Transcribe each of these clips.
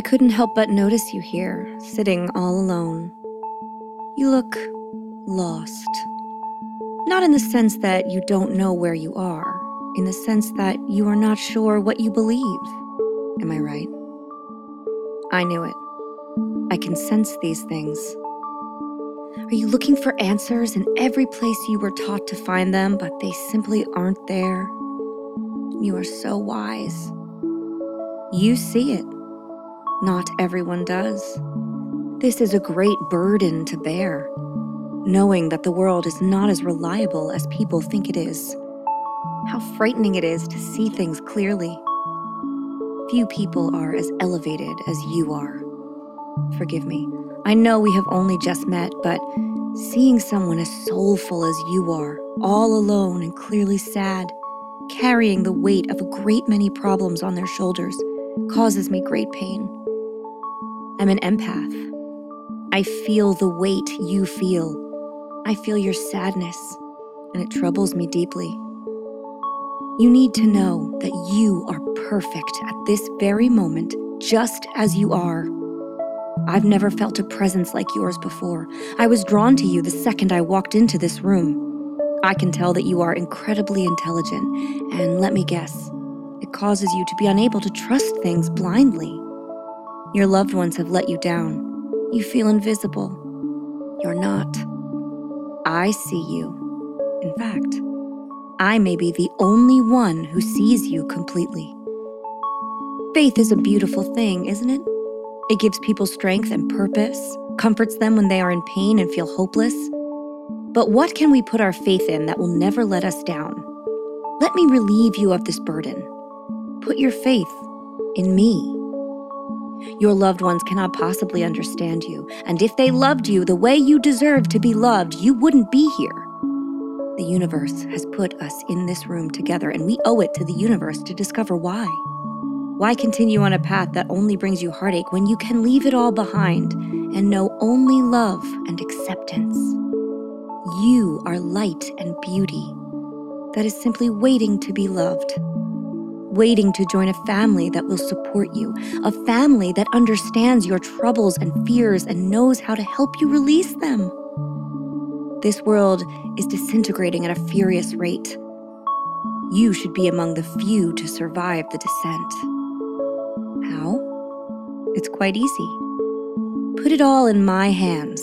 I couldn't help but notice you here, sitting all alone. You look lost. Not in the sense that you don't know where you are, in the sense that you are not sure what you believe. Am I right? I knew it. I can sense these things. Are you looking for answers in every place you were taught to find them, but they simply aren't there? You are so wise. You see it. Not everyone does. This is a great burden to bear, knowing that the world is not as reliable as people think it is. How frightening it is to see things clearly. Few people are as elevated as you are. Forgive me. I know we have only just met, but seeing someone as soulful as you are, all alone and clearly sad, carrying the weight of a great many problems on their shoulders, causes me great pain. I'm an empath. I feel the weight you feel. I feel your sadness, and it troubles me deeply. You need to know that you are perfect at this very moment, just as you are. I've never felt a presence like yours before. I was drawn to you the second I walked into this room. I can tell that you are incredibly intelligent, and let me guess, it causes you to be unable to trust things blindly. Your loved ones have let you down. You feel invisible. You're not. I see you. In fact, I may be the only one who sees you completely. Faith is a beautiful thing, isn't it? It gives people strength and purpose, comforts them when they are in pain and feel hopeless. But what can we put our faith in that will never let us down? Let me relieve you of this burden. Put your faith in me. Your loved ones cannot possibly understand you, and if they loved you the way you deserve to be loved, you wouldn't be here. The universe has put us in this room together, and we owe it to the universe to discover why. Why continue on a path that only brings you heartache when you can leave it all behind and know only love and acceptance? You are light and beauty that is simply waiting to be loved, waiting to join a family that will support you, a family that understands your troubles and fears and knows how to help you release them. This world is disintegrating at a furious rate. You should be among the few to survive the descent. How? It's quite easy. Put it all in my hands.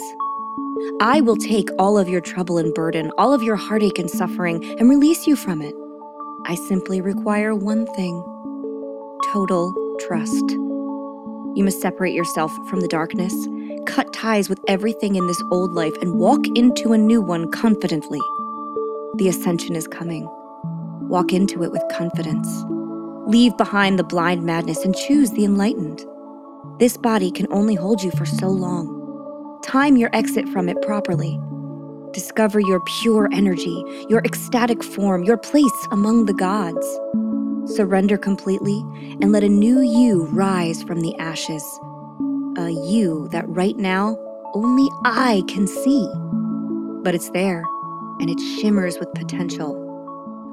I will take all of your trouble and burden, all of your heartache and suffering, and release you from it. I simply require one thing total trust. You must separate yourself from the darkness, cut ties with everything in this old life, and walk into a new one confidently. The ascension is coming. Walk into it with confidence. Leave behind the blind madness and choose the enlightened. This body can only hold you for so long. Time your exit from it properly. Discover your pure energy, your ecstatic form, your place among the gods. Surrender completely and let a new you rise from the ashes. A you that right now only I can see. But it's there, and it shimmers with potential.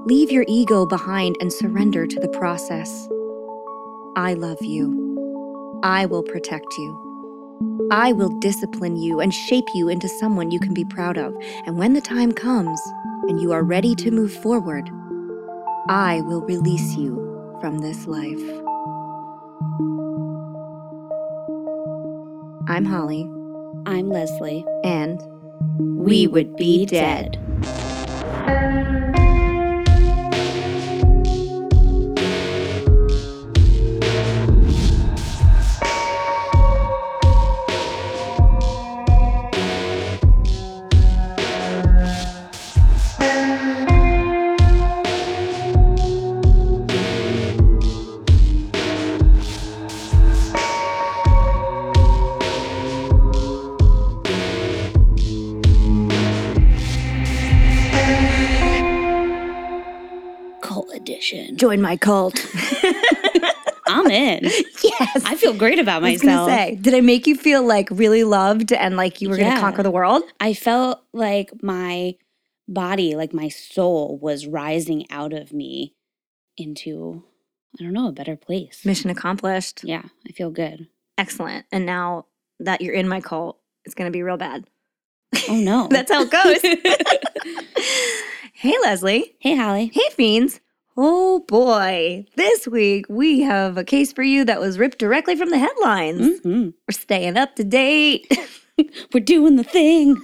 Leave your ego behind and surrender to the process. I love you. I will protect you. I will discipline you and shape you into someone you can be proud of. And when the time comes and you are ready to move forward, I will release you from this life. I'm Holly. I'm Leslie. And we would be dead. Join my cult. I'm in. Yes. I feel great about I myself. say, did I make you feel like really loved and like you were going to conquer the world? I felt like my body, like my soul was rising out of me into, I don't know, a better place. Mission accomplished. Yeah, I feel good. Excellent. And now that you're in my cult, it's going to be real bad. Oh no. That's how it goes. hey, Leslie. hey, Holly. Hey, Fiends. Oh boy. This week we have a case for you that was ripped directly from the headlines. hmm We're staying up to date. We're doing the thing.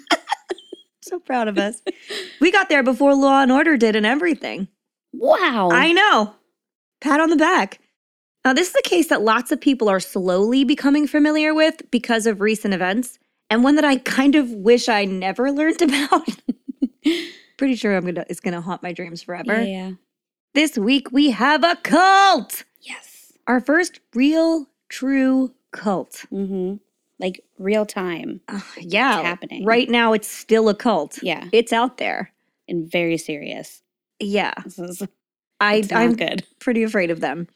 so proud of us. we got there before Law and Order did and everything. Wow. I know. Pat on the back. Now, this is a case that lots of people are slowly becoming familiar with because of recent events, and one that I kind of wish I never learned about. Pretty sure I'm gonna it's gonna haunt my dreams forever. yeah. This week we have a cult. Yes. Our first real, true cult. Mm-hmm. Like real time. Uh, yeah, It's happening. right now it's still a cult. Yeah. It's out there. And very serious. Yeah, This is I, I'm good. pretty afraid of them.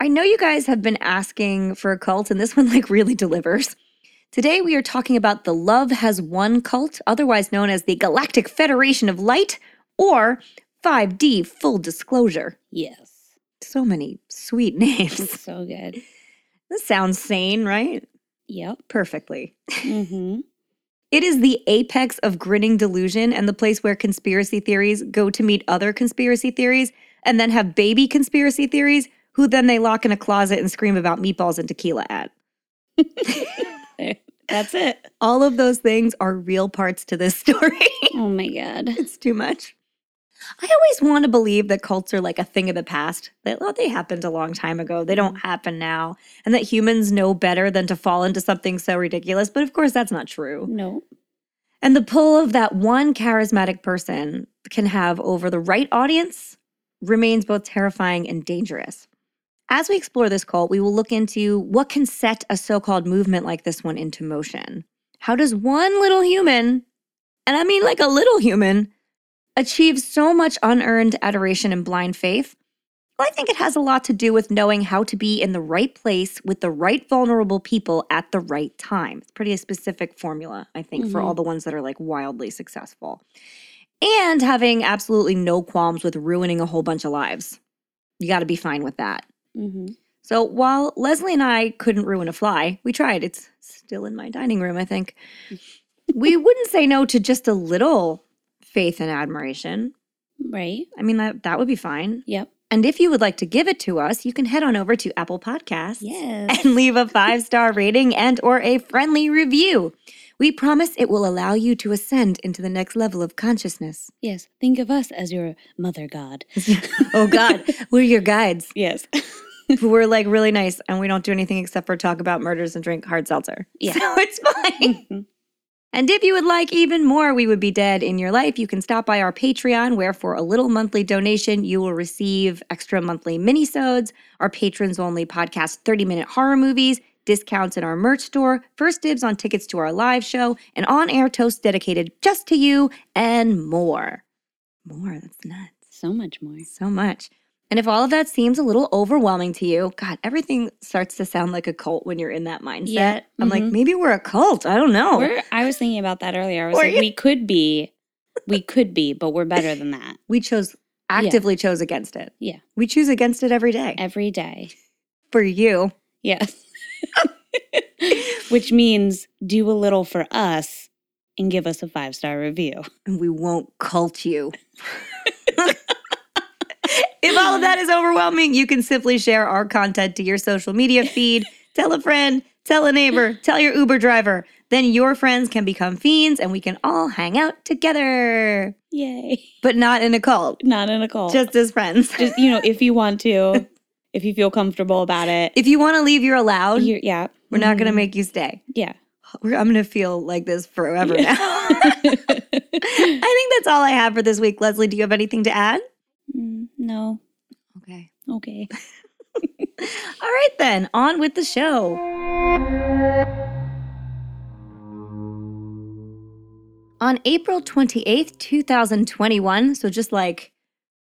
I know you guys have been asking for a cult, and this one like really delivers. Today we are talking about the Love Has One cult, otherwise known as the Galactic Federation of Light or 5D Full Disclosure. Yes. So many sweet names. So good. this sounds sane, right? Yep. Perfectly. hmm It is the apex of grinning delusion and the place where conspiracy theories go to meet other conspiracy theories and then have baby conspiracy theories who then they lock in a closet and scream about meatballs and tequila at. That's it. All of those things are real parts to this story. Oh my God. it's too much. I always want to believe that cults are like a thing of the past, that well, they happened a long time ago. They don't mm-hmm. happen now, and that humans know better than to fall into something so ridiculous. But of course, that's not true. No. And the pull of that one charismatic person can have over the right audience remains both terrifying and dangerous. As we explore this cult, we will look into what can set a so called movement like this one into motion. How does one little human, and I mean like a little human, achieve so much unearned adoration and blind faith? Well, I think it has a lot to do with knowing how to be in the right place with the right vulnerable people at the right time. It's pretty a specific formula, I think, for Mhm. all the ones that are like wildly successful. And having absolutely no qualms with ruining a whole bunch of lives. You got to be fine with that. hmm So while Leslie and I couldn't ruin a fly, we tried. It's still in my dining room, I think. we wouldn't say no to just a little faith and admiration. Right. I mean, that, that would be fine. Yep. And if you would like to give it to us, you can head on over to Apple Podcasts Yes. and leave a five-star rating and or a friendly review. We promise it will allow you to ascend into the next level of consciousness. Yes. Think of us as your mother god. oh God, we're your guides. Yes. We're like really nice and we don't do anything except for talk about murders and drink hard seltzer. Yeah. So it's fine. Mm-hmm. And if you would like even more, we would be dead in your life. You can stop by our Patreon, where for a little monthly donation, you will receive extra monthly minisodes, our patrons only podcast 30 minute horror movies, discounts in our merch store, first dibs on tickets to our live show, an on air toast dedicated just to you, and more. More, that's nuts. so much more. So much. And if all of that seems a little overwhelming to you, God, everything starts to sound like a cult when you're in that mindset. Yeah, I'm like, mhm. maybe we're a cult. I don't know. We're, I was thinking about that earlier. I was like, you? we could be, we could be, but we're better than that we chose actively chose against it. Yeah. We choose against it every day every day. for you. Yes. Which means do a little for us and give us a five star review. And we won't cult you. If all of that is overwhelming, you can simply share our content to your social media feed, tell a friend, tell a neighbor, tell your Uber driver. Then your friends can become fiends and we can all hang out together, Yay. but not in a cult, Not in a cult. just as friends. Just, you know, if you want to, if you feel comfortable about it. If you want to leave, you're allowed. you yeah. We're not going to Mhm. make you stay. Yeah. We're, I'm going to feel like this forever Yeah. now. I think that's all I have for this week. Leslie, do you have anything to add? Mm, no. Okay. Okay. All right, then, on with the show. On April 28th, 2021, so just like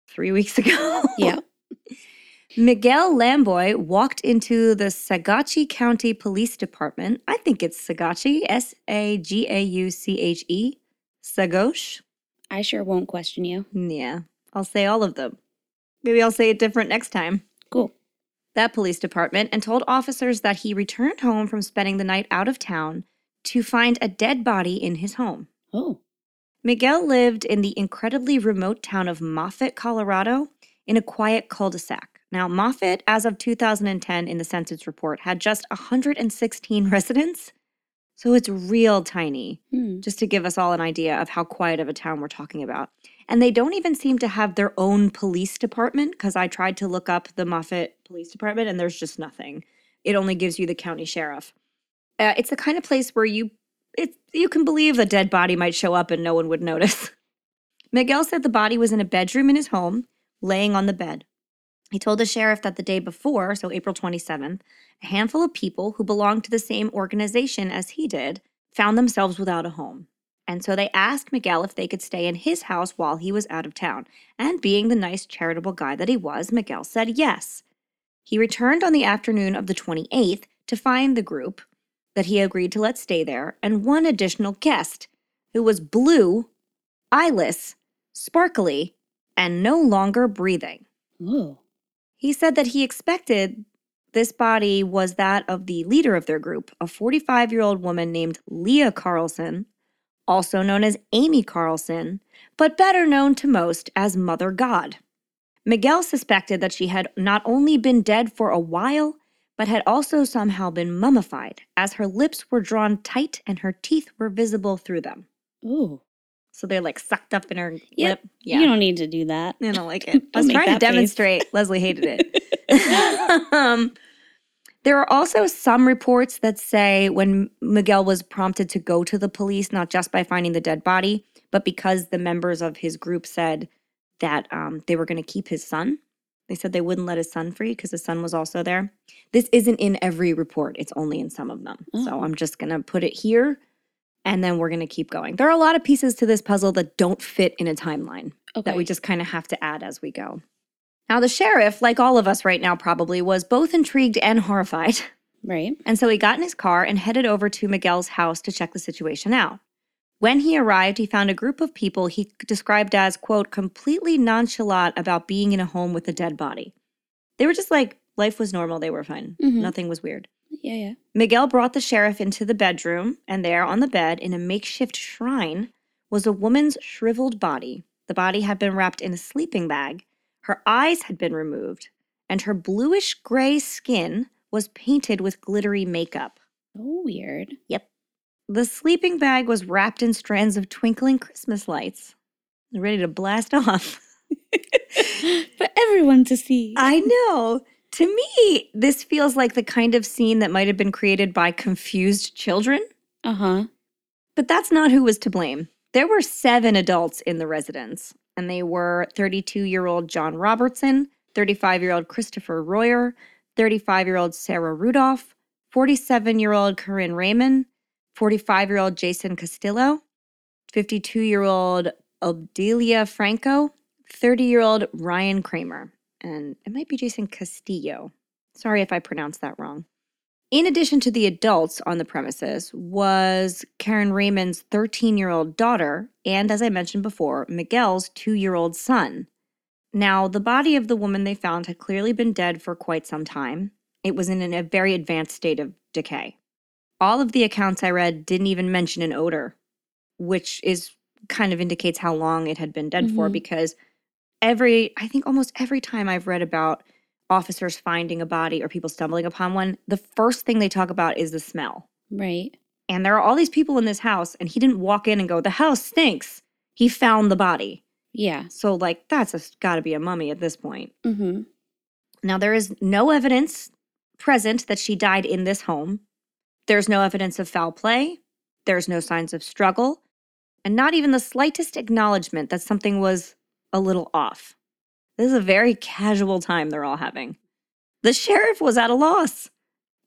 three weeks ago, Yeah. Miguel Lamboy walked into the Sagachi County Police Department. I think it's Sagachi, S A G A U C H E. Sagosh? I sure won't question you. Yeah, I'll say all of them. Maybe I'll say it different next time. Cool. that police department, and told officers that he returned home from spending the night out of town to find a dead body in his home. Oh. Miguel lived in the incredibly remote town of Moffat, Colorado, in a quiet cul de sac. Now, Moffat, as of 2010 in the census report, had just 116 residents. So it's real tiny, Hmm. just to give us all an idea of how quiet of a town we're talking about. And they don't even seem to have their own police department because I tried to look up the Moffat Police Department and there's just nothing. It only gives you the county sheriff. Uh, it's the kind of place where you it, you can believe a dead body might show up and no one would notice. Miguel said the body was in a bedroom in his home, laying on the bed. He told the sheriff that the day before, so April 27th, a handful of people who belonged to the same organization as he did found themselves without a home. And so they asked Miguel if they could stay in his house while he was out of town. And being the nice, charitable guy that he was, Miguel said yes. He returned on the afternoon of the 28th to find the group that he agreed to let stay there and one additional guest who was blue, eyeless, sparkly, and no longer breathing. Oh. He said that he expected this body was that of the leader of their group, a 45 year old woman named Leah Carlson, also known as Amy Carlson, but better known to most as Mother God. Miguel suspected that she had not only been dead for a while, but had also somehow been mummified, as her lips were drawn tight and her teeth were visible through them. Oh. So they're like sucked up in her Yep. lip. Yeah. You don't need to do that. I don't like it. I Don't was trying to demonstrate. Leslie hated it. um, there are also some reports that say when Miguel was prompted to go to the police, not just by finding the dead body, but because the members of his group said that um, they were going to keep his son. They said they wouldn't let his son free because his son was also there. This isn't in every report, it's only in some of them. So Oh. I'm just going to put it here and then we're going to keep going. There are a lot of pieces to this puzzle that don't fit in a timeline Okay. that we just kind of have to add as we go. Now, the sheriff, like all of us right now, probably was both intrigued and horrified. right. And so he got in his car and headed over to Miguel's house to check the situation out. When he arrived, he found a group of people he described as, quote, completely nonchalant about being in a home with a dead body. They were just like, life was normal, they were fine. Mhm. Nothing was weird. Yeah, yeah. Miguel brought the sheriff into the bedroom, and there on the bed, in a makeshift shrine, was a woman's shriveled body. The body had been wrapped in a sleeping bag, her eyes had been removed, and her bluish gray skin was painted with glittery makeup. Oh, weird. Yep. The sleeping bag was wrapped in strands of twinkling Christmas lights, ready to blast off. For everyone to see. I know. To me, this feels like the kind of scene that might have been created by confused children. Uh huh. But that's not who was to blame. There were seven adults in the residence, and they were 32 year old John Robertson, 35 year old Christopher Royer, 35 year old Sarah Rudolph, 47 year old Corinne Raymond, 45 year old Jason Castillo, 52 year old Obdelia Franco, 30 year old Ryan Kramer, and it might be Jason Castillo. Sorry if I pronounced that wrong. In addition to the adults on the premises was Karen Raymond's 13 year old daughter, and as I mentioned before, Miguel's two year old son. Now, the body of the woman they found had clearly been dead for quite some time. It was in a very advanced state of decay. All of the accounts I read didn't even mention an odor, which is kind of indicates how long it had been dead for Mhm. because every, I think almost every time I've read about officers finding a body or people stumbling upon one, the first thing they talk about is the smell. Right. And there are all these people in this house, and he didn't walk in and go, The house stinks. He found the body. Yeah. So, like, that's got to be a mummy at this point. Hmm. Now, there is no evidence present that she died in this home. There's no evidence of foul play. There's no signs of struggle, and not even the slightest acknowledgement that something was a little off. This is a very casual time they're all having. The sheriff was at a loss.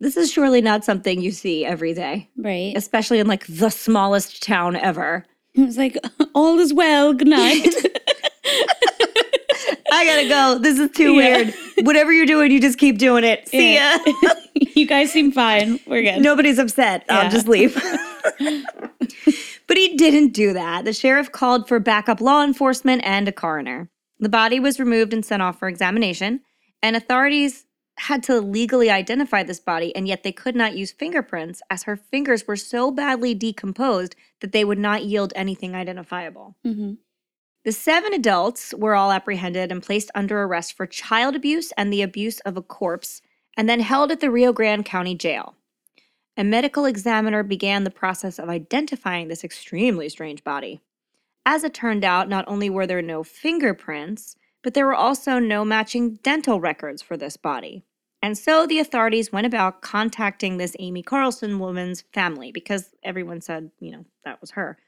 This is surely not something you see every day, Right. especially in like the smallest town ever. It was like, all is well. Good night. I gotta go. This is too Yeah. weird. Whatever you're doing, you just keep doing it. See Yeah. ya. you guys seem fine. We're good. Nobody's upset. I'll just leave. but he didn't do that. The sheriff called for backup law enforcement and a coroner. The body was removed and sent off for examination, and authorities had to legally identify this body, and yet they could not use fingerprints as her fingers were so badly decomposed that they would not yield anything identifiable. hmm The seven adults were all apprehended and placed under arrest for child abuse and the abuse of a corpse, and then held at the Rio Grande County Jail. A medical examiner began the process of identifying this extremely strange body. As it turned out, not only were there no fingerprints, but there were also no matching dental records for this body. And so the authorities went about contacting this Amy Carlson woman's family because everyone said, you know, that was her.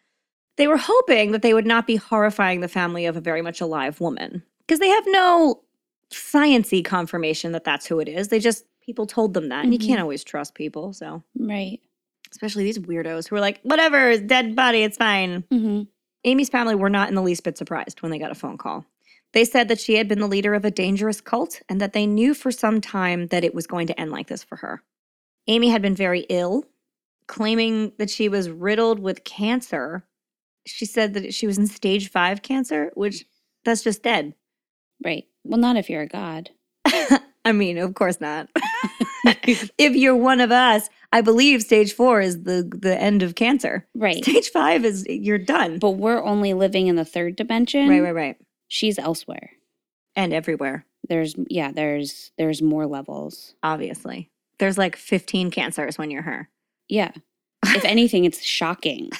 They were hoping that they would not be horrifying the family of a very much alive woman because they have no sciency confirmation that that's who it is. They just people told them that, and you Mhm. can't always trust people. So, Right. especially these weirdos who are like, whatever, dead body, it's fine. hmm Amy's family were not in the least bit surprised when they got a phone call. They said that she had been the leader of a dangerous cult and that they knew for some time that it was going to end like this for her. Amy had been very ill, claiming that she was riddled with cancer. She said that she was in stage five cancer, which that's just dead. Right. Well, not if you're a god. I mean, of course not. if you're one of us, I believe stage four is the the end of cancer. Right. Stage five is you're done. But we're only living in the third dimension. Right, right, right. She's elsewhere. And everywhere. There's yeah, there's there's more levels. obviously. There's like 15 cancers when you're her. Yeah. If anything, it's shocking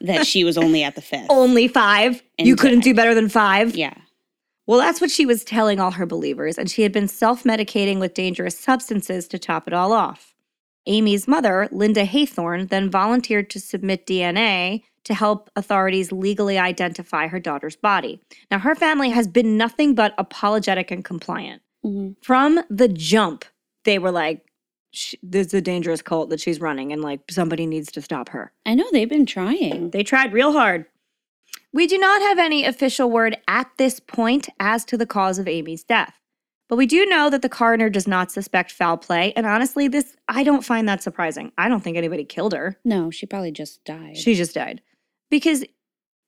that she was only at the fifth. Only five? And you couldn't do better than five? Yeah. Well, that's what she was telling all her believers, and she had been self medicating with dangerous substances to top it all off. Amy's mother, Linda Haythorne, then volunteered to submit DNA to help authorities legally identify her daughter's body. Now, her family has been nothing but apologetic and compliant. hmm From the jump, they were like, "Sh- this is a dangerous cult that she's running, and like somebody needs to stop her. I know they've been trying. They tried real hard. We do not have any official word at this point as to the cause of Amy's death. But we do know that the coroner does not suspect foul play, and honestly, this I don't find that surprising. I don't think anybody killed her. No, she probably just died. She just died. Because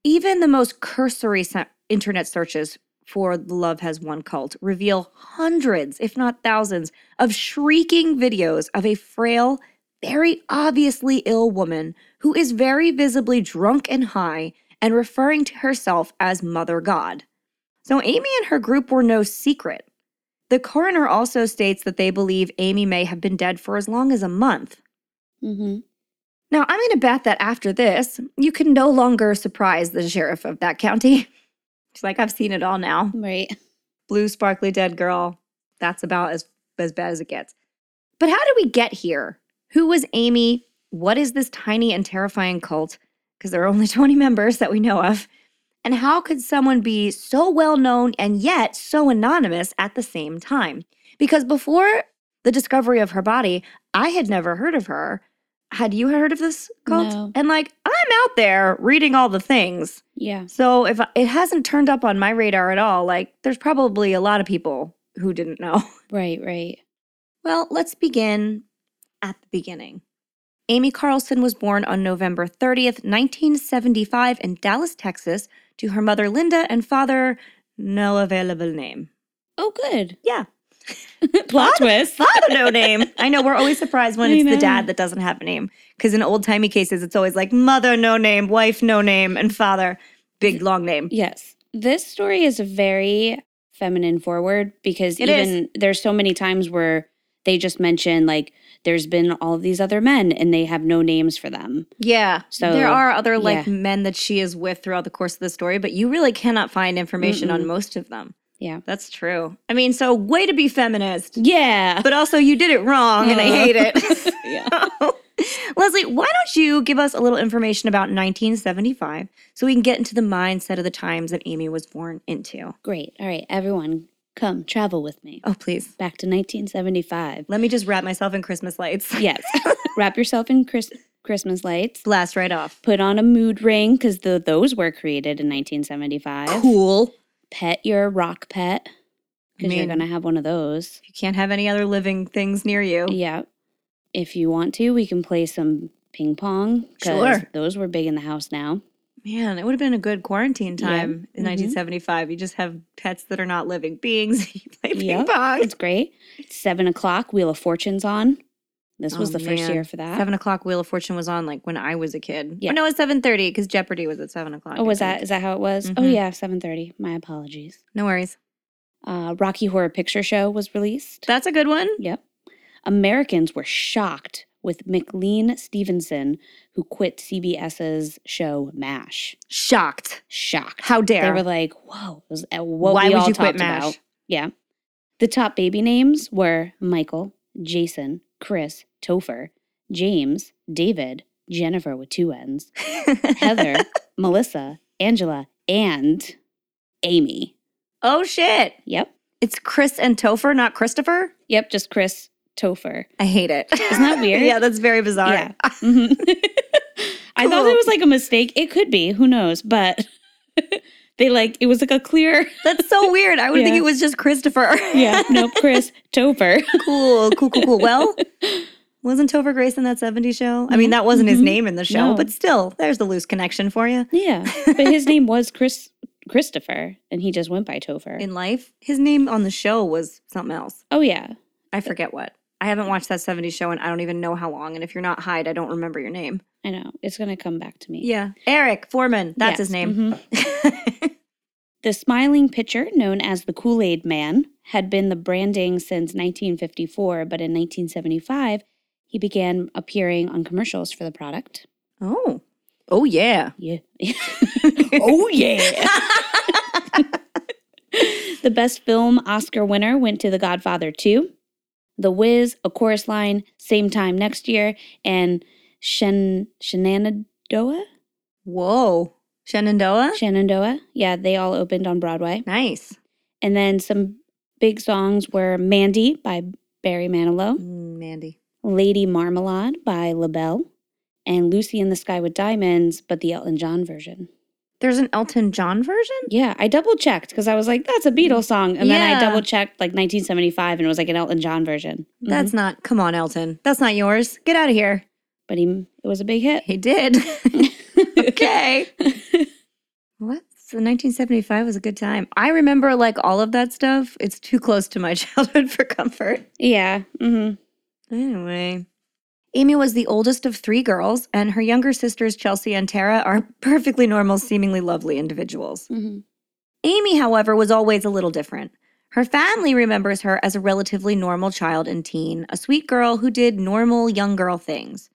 even the most cursory internet searches for the Love Has One cult reveal hundreds, if not thousands, of shrieking videos of a frail, very obviously ill woman who is very visibly drunk and high and referring to herself as Mother God. So Amy and her group were no secret. The coroner also states that they believe Amy may have been dead for as long as a month. Mm-hmm. Now, I'm going to bet that after this, you can no longer surprise the sheriff of that county. She's like, I've seen it all now. Right. Blue, sparkly dead girl. That's about as, as bad as it gets. But how did we get here? Who was Amy? What is this tiny and terrifying cult? Because there are only 20 members that we know of. And how could someone be so well known and yet so anonymous at the same time? Because before the discovery of her body, I had never heard of her. Had you heard of this cult? No. And like, I'm out there reading all the things. Yeah. So if it hasn't turned up on my radar at all, like, there's probably a lot of people who didn't know. Right, right. Well, let's begin at the beginning. Amy Carlson was born on November 30th, 1975, in Dallas, Texas, to her mother Linda and father, no available name. Oh, good. Yeah, Plot twist. father, no name. I know we're always surprised when I it's the dad that doesn't have a name. Because in old timey cases, it's always like mother, no name, wife, no name, and father, big long name. Yes. This story is very feminine forward because It is. even there's so many times where they just mention like there's been all of these other men and they have no names for them. Yeah. So, there are other like yeah. men that she is with throughout the course of the story, but you really cannot find information on Mm-mm. most of them. Yeah. That's true. I mean, so way to be feminist, Yeah. but also you did it wrong and I hate it. yeah. Leslie, why don't you give us a little information about 1975 so we can get into the mindset of the times that Amy was born into? Great. All right, everyone, come travel with me Oh, please. back to 1975. Let me just wrap myself in Christmas lights. Yes. Wrap yourself in Chris- Christmas lights. Blast right off. Put on a mood ring because those were created in 1975. Cool. Pet your rock pet because you're going to have one of those. You can't have any other living things near you. Yeah. If you want to, we can play some ping pong. 'cause Sure. Those were big in the house now. Man, it would have been a good quarantine Yeah. time in Mhm. 1975. You just have pets that are not living beings. you play ping Yep. pong. It's great. Seven o'clock, Wheel of Fortune's on. This was Oh, the first man. year for that. Seven o'clock Wheel of Fortune was on like when I was a kid. Yeah. Yeah. no, it's seven thirty because Jeopardy was at seven o'clock. oh, was that is that how it was? Oh Mhm. yeah, seven thirty. My apologies. No worries. Uh, Rocky Horror Picture Show was released. That's a good one. Yep. Americans were shocked with McLean Stevenson, who quit CBS's show MASH. Shocked. Shocked. How dare? They were like, "Whoa!" It was uh, what Why we would all you quit MASH? about. Yeah. The top baby names were Michael, Jason, Chris, Topher, James, David, Jennifer with two N's, Heather, Melissa, Angela, and Amy. oh shit! Yep. It's Chris and Topher, not Christopher. Yep. Just Chris, Topher. I hate it. Isn't that weird? yeah, that's very bizarre. Yeah. Mhm. I thought it was like a mistake. It could be. Who knows? But they like it was like a clear. That's so weird. I would think it was just Christopher. Yeah. Nope. Chris Topher. cool, cool, cool, cool. Well, wasn't Topher Grace in that 70s show? I mean, that wasn't his Mhm. name in the show, No. but still, there's the loose connection for you. Yeah. But his name was Chris Christopher, and he just went by Topher. In life, his name on the show was something else. oh yeah. I forget what. I haven't watched that 70s show and I don't even know how long. And if you're not Hyde, I don't remember your name. I know. It's gonna come back to me. Yeah. Eric Forman. That's his Yes, name. mhm. The smiling pitcher, known as the Kool Aid Man, had been the branding since 1954, but in 1975, he began appearing on commercials for the product. oh. Oh, yeah. Yeah. oh, yeah. the best film Oscar winner went to The Godfather 2, The Wiz, A Chorus Line, same time next year, and Shen- Shenandoah? Whoa. Shenandoah? Shenandoah. Yeah, they all opened on Broadway. Nice. And then some big songs were Mandy by Barry Manilow, Mm, Mandy. Lady Marmalade by LaBelle, and Lucy in the Sky with Diamonds, but the Elton John version. There's an Elton John version? Yeah, I double checked because I was like, that's a Beatles song. And then I double checked like 1975 and it was like an Elton John version. Mhm. That's not, come on, Elton. That's not yours. Get out of here. but he, it was a big hit. He did. okay. What? So 1975 was a good time. I remember like all of that stuff. It's too close to my childhood for comfort. yeah. hmm Anyway, Amy was the oldest of three girls, and her younger sisters, Chelsea and Tara, are perfectly normal, seemingly lovely individuals. hmm Amy, however, was always a little different. Her family remembers her as a relatively normal child and teen, a sweet girl who did normal young girl things.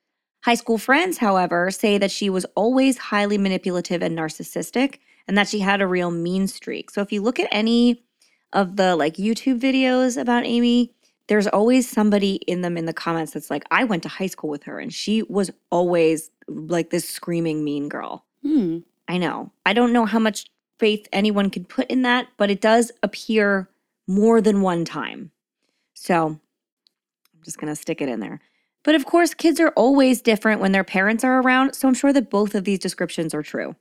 High school friends, however, say that she was always highly manipulative and narcissistic, and that she had a real mean streak. So if you look at any of the like YouTube videos about Amy, there's always somebody in them in the comments that's like, I went to high school with her, and she was always like this screaming mean girl. Hmm. I know. I don't know how much faith anyone could put in that, but it does appear more than one time. So I'm just going to stick it in there. But of course, kids are always different when their parents are around, so I'm sure that both of these descriptions are true.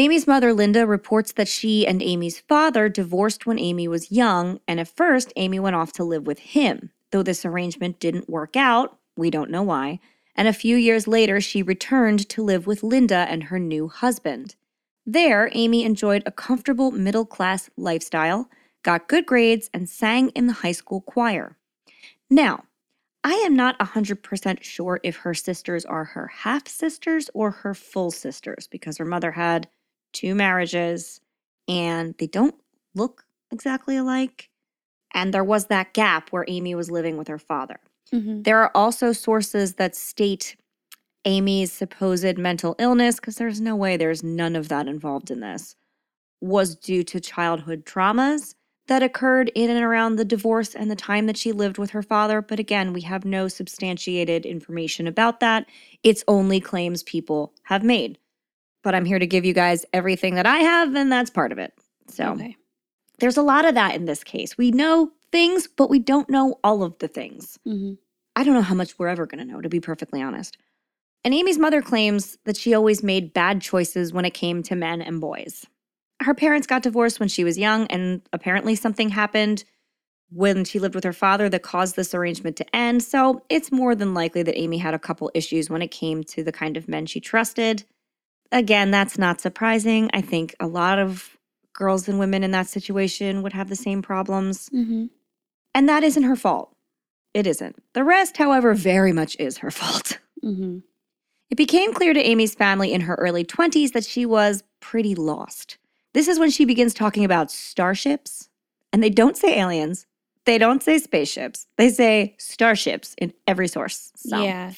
Amy's mother, Linda, reports that she and Amy's father divorced when Amy was young, and at first, Amy went off to live with him. Though this arrangement didn't work out, we don't know why, and a few years later, she returned to live with Linda and her new husband. There, Amy enjoyed a comfortable middle class lifestyle, got good grades, and sang in the high school choir. Now, I am not 100% sure if her sisters are her half sisters or her full sisters because her mother had two marriages and they don't look exactly alike. And there was that gap where Amy was living with her father. hmm There are also sources that state Amy's supposed mental illness, because there's no way there's none of that involved in this, was due to childhood traumas that occurred in and around the divorce and the time that she lived with her father. But again, we have no substantiated information about that. It's only claims people have made. But I'm here to give you guys everything that I have, and that's part of it. So Okay. there's a lot of that in this case. We know things, but we don't know all of the things. hmm I don't know how much we're ever going to know, to be perfectly honest. And Amy's mother claims that she always made bad choices when it came to men and boys. Her parents got divorced when she was young, and apparently something happened when she lived with her father that caused this arrangement to end. So it's more than likely that Amy had a couple issues when it came to the kind of men she trusted. Again, that's not surprising. I think a lot of girls and women in that situation would have the same problems. Mm-hmm. And that isn't her fault. It isn't. The rest, however, very much is her fault. Mm-hmm. It became clear to Amy's family in her early 20s that she was pretty lost. This is when she begins talking about starships, and they don't say aliens, they don't say spaceships, they say starships in every source. So Yeah.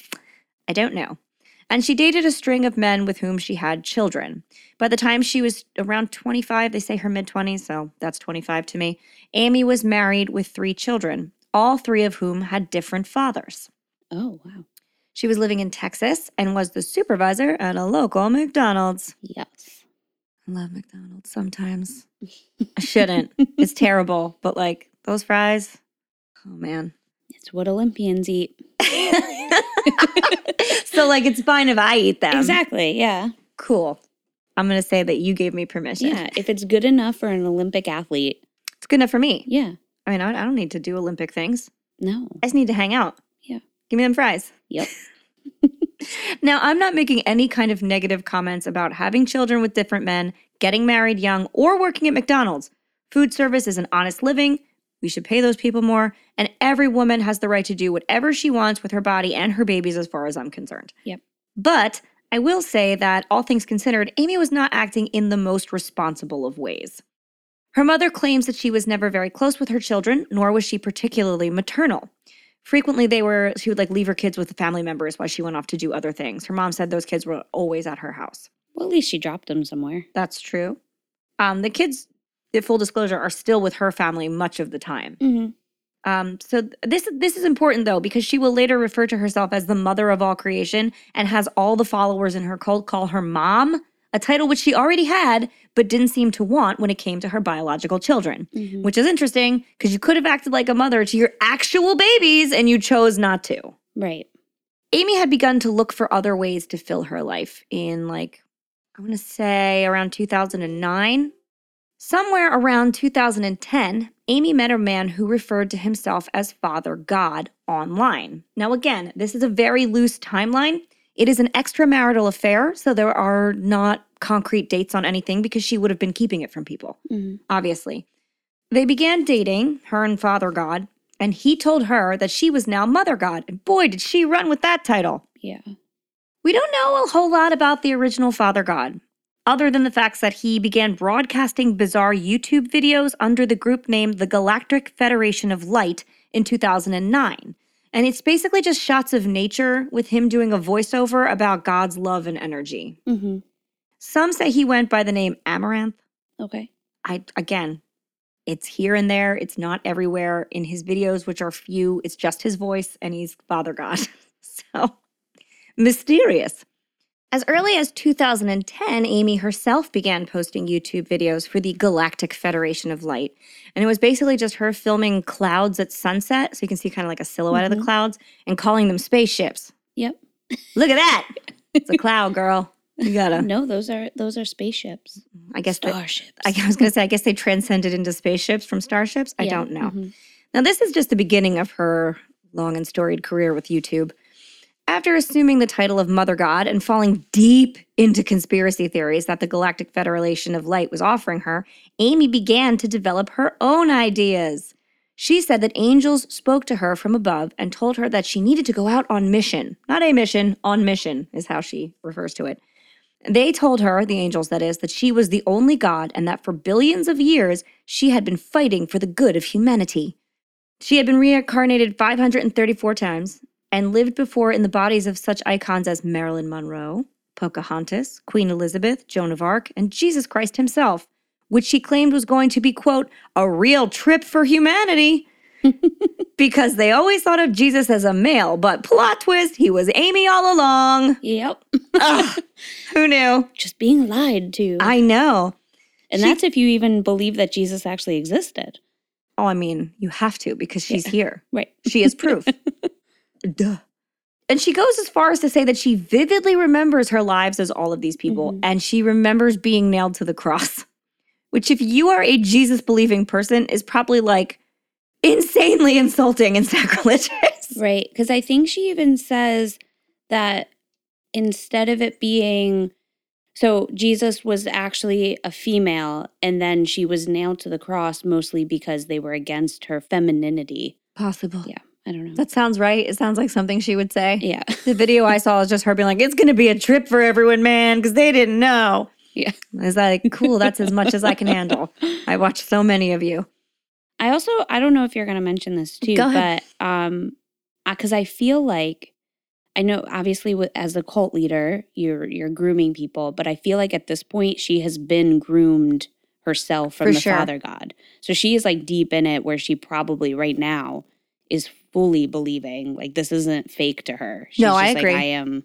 I don't know. And she dated a string of men with whom she had children. By the time she was around 25, they say her mid 20s, so that's 25 to me, Amy was married with three children, all three of whom had different fathers. Oh, wow. She was living in Texas and was the supervisor at a local McDonald's. Yes. I love McDonald's sometimes. I shouldn't. it's terrible, but like those fries, oh man. It's what Olympians eat. so like it's fine if I eat them. exactly. Yeah. Cool. I'm gonna say that you gave me permission. Yeah. If it's good enough for an Olympic athlete, It's good enough for me. yeah. I mean, I I don't need to do Olympic things. No. I just need to hang out. Yeah. Give me them fries. Yep. Now, I'm not making any kind of negative comments about having children with different men, getting married young, or working at McDonald's. Food service is an honest living. We should pay those people more. And every woman has the right to do whatever she wants with her body and her babies, as far as I'm concerned. Yep. But I will say that, all things considered, Amy was not acting in the most responsible of ways. Her mother claims that she was never very close with her children, nor was she particularly maternal. Frequently, they were, she would like leave her kids with the family members while she went off to do other things. Her mom said those kids were always at her house. Well, at least she dropped them somewhere. That's true. Um, the kids, full disclosure, are still with her family much of the time. Mm-hmm. Um, so th- this this is important though because she will later refer to herself as the mother of all creation and has all the followers in her cult call her mom, a title which she already had but didn't seem to want when it came to her biological children. Mm-hmm. Which is interesting because you could have acted like a mother to your actual babies and you chose not to. Right. Amy had begun to look for other ways to fill her life in, like, I want to say around 2009. Somewhere around 2010, Amy met a man who referred to himself as Father God online. Now, again, this is a very loose timeline. It is an extramarital affair, so there are not concrete dates on anything because she would have been keeping it from people Mm-hmm. obviously. They began dating, her and Father God, and he told her that she was now Mother God. And boy, did she run with that title. Yeah. We don't know a whole lot about the original Father God, other than the facts that he began broadcasting bizarre YouTube videos under the group name the Galactic Federation of Light in 2009. And it's basically just shots of nature with him doing a voiceover about God's love and energy. Mm-hmm. Some say he went by the name Amaranth. Okay. I again, it's here and there. It's not everywhere in his videos, which are few. It's just his voice, and he's Father God. so mysterious. As early as 2010, Amy herself began posting YouTube videos for the Galactic Federation of Light. And it was basically just her filming clouds at sunset. So you can see kind of like a silhouette of Mhm. the clouds and calling them spaceships. Yep. Look at that. It's a cloud, girl. You gotta. No, those are those are spaceships. I guess Starships. I was going to say, I guess they transcended into spaceships from starships. I Yeah, don't know. mhm. Now, this is just the beginning of her long and storied career with YouTube. After assuming the title of Mother God and falling deep into conspiracy theories that the Galactic Federation of Light was offering her, Amy began to develop her own ideas. She said that angels spoke to her from above and told her that she needed to go out on mission. Not a mission, on mission is how she refers to it. They told her, the angels that is, that she was the only God and that for billions of years she had been fighting for the good of humanity. She had been reincarnated 534 times and lived before in the bodies of such icons as Marilyn Monroe, Pocahontas, Queen Elizabeth, Joan of Arc, and Jesus Christ himself, which she claimed was going to be, quote, a real trip for humanity. because they always thought of Jesus as a male, but plot twist, he was Amy all along. Yep. Ugh, who knew? Just being lied to. I know. and she- that's if you even believe that Jesus actually existed. Oh, I mean, you have to because she's Yeah. here. Right. She is proof. Duh. And she goes as far as to say that she vividly remembers her lives as all of these people Mhm. and she remembers being nailed to the cross, which, if you are a Jesus believing person, is probably like insanely insulting and sacrilegious. Right. Because I think she even says that instead of it being So Jesus was actually a female, and then she was nailed to the cross mostly because they were against her femininity. Possible. Yeah, I don't know. That sounds right. It sounds like something she would say. yeah. The video I saw is just her being like, it's going to be a trip for everyone, man, because they didn't know. Yeah. Is that like, cool? That's as much as I can handle. I watch so many of you. I also I don't know if you're going to mention this too, Go ahead. but um cuz I feel like I know obviously with, as a cult leader, you're you're grooming people, but I feel like at this point she has been groomed herself from For the sure. Father God. So she is like deep in it where she probably right now is fully believing like this isn't fake to her. She's No, I just like, agree. I am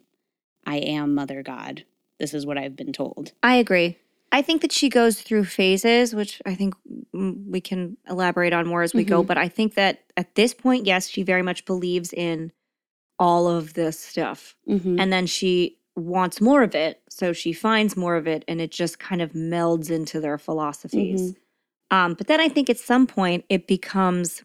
I am Mother God. This is what I've been told. I agree. I think that she goes through phases, which I think we can elaborate on more as we go. Mhm. But I think that at this point, yes, she very much believes in all of this stuff. Mhm. And then she wants more of it. So she finds more of it and it just kind of melds into their philosophies. Um, but then I think at some point it becomes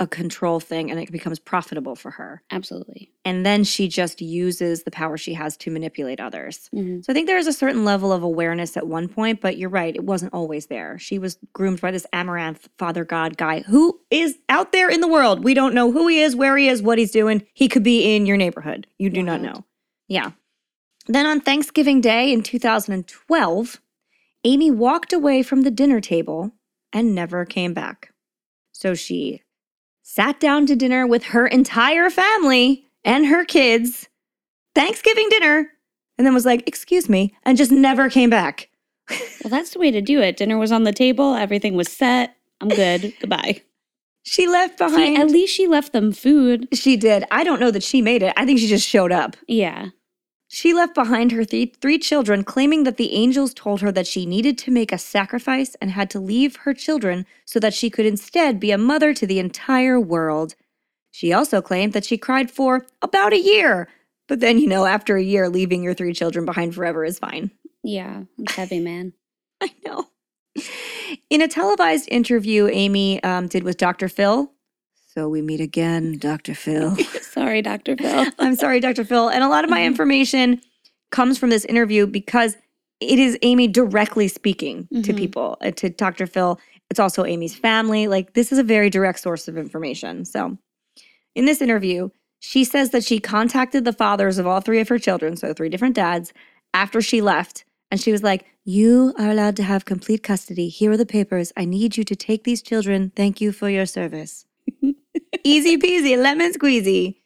a control thing and it becomes profitable for her. Absolutely. And then she just uses the power she has to manipulate others. Mhm. So I think there is a certain level of awareness at one point, but you're right, it wasn't always there. She was groomed by this Amaranth Father God guy who is out there in the world. We don't know who he is, where he is, what he's doing. He could be in your neighborhood. You do not know. Yeah. Then on Thanksgiving Day in 2012, Amy walked away from the dinner table and never came back. So she sat down to dinner with her entire family and her kids, Thanksgiving dinner, and then was like, Excuse me, and just never came back. Well, that's the way to do it. Dinner was on the table, everything was set. I'm good. Goodbye. She left See, behind. at least she left them food. she did. I don't know that she made it. I think she just showed up. Yeah. She left behind her th- three children, claiming that the angels told her that she needed to make a sacrifice and had to leave her children so that she could instead be a mother to the entire world. She also claimed that she cried for about a year. But then, you know, after a year, leaving your three children behind forever is fine. Yeah. It's heavy, man. I know. In a televised interview Amy um, did with Dr. Phil, so we meet again, Dr. Phil. Sorry, Dr. Phil. I'm sorry, Dr. Phil. And a lot of my Mhm. information comes from this interview because it is Amy directly speaking to Mhm. people, uh, to Dr. Phil. It's also Amy's family. Like, this is a very direct source of information. So, in this interview, she says that she contacted the fathers of all three of her children, so three different dads, after she left. And she was like, You are allowed to have complete custody. Here are the papers. I need you to take these children. Thank you for your service. Easy peasy, lemon squeezy.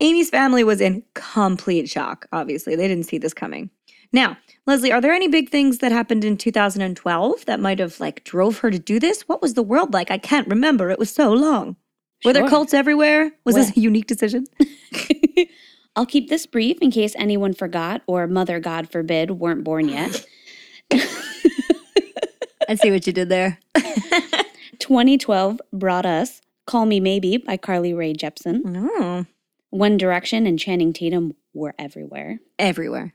Amy's family was in complete shock, obviously. They didn't see this coming. Now, Leslie, are there any big things that happened in 2012 that might have like drove her to do this? What was the world like? I can't remember. It was so long. Were there cults everywhere? Was this a unique decision? I'll keep this brief in case anyone forgot or mother God forbid weren't born yet. I see what you did there. 2012 brought us Call Me Maybe by Carly Rae Jepsen. Oh, One Direction and Channing Tatum were everywhere. everywhere.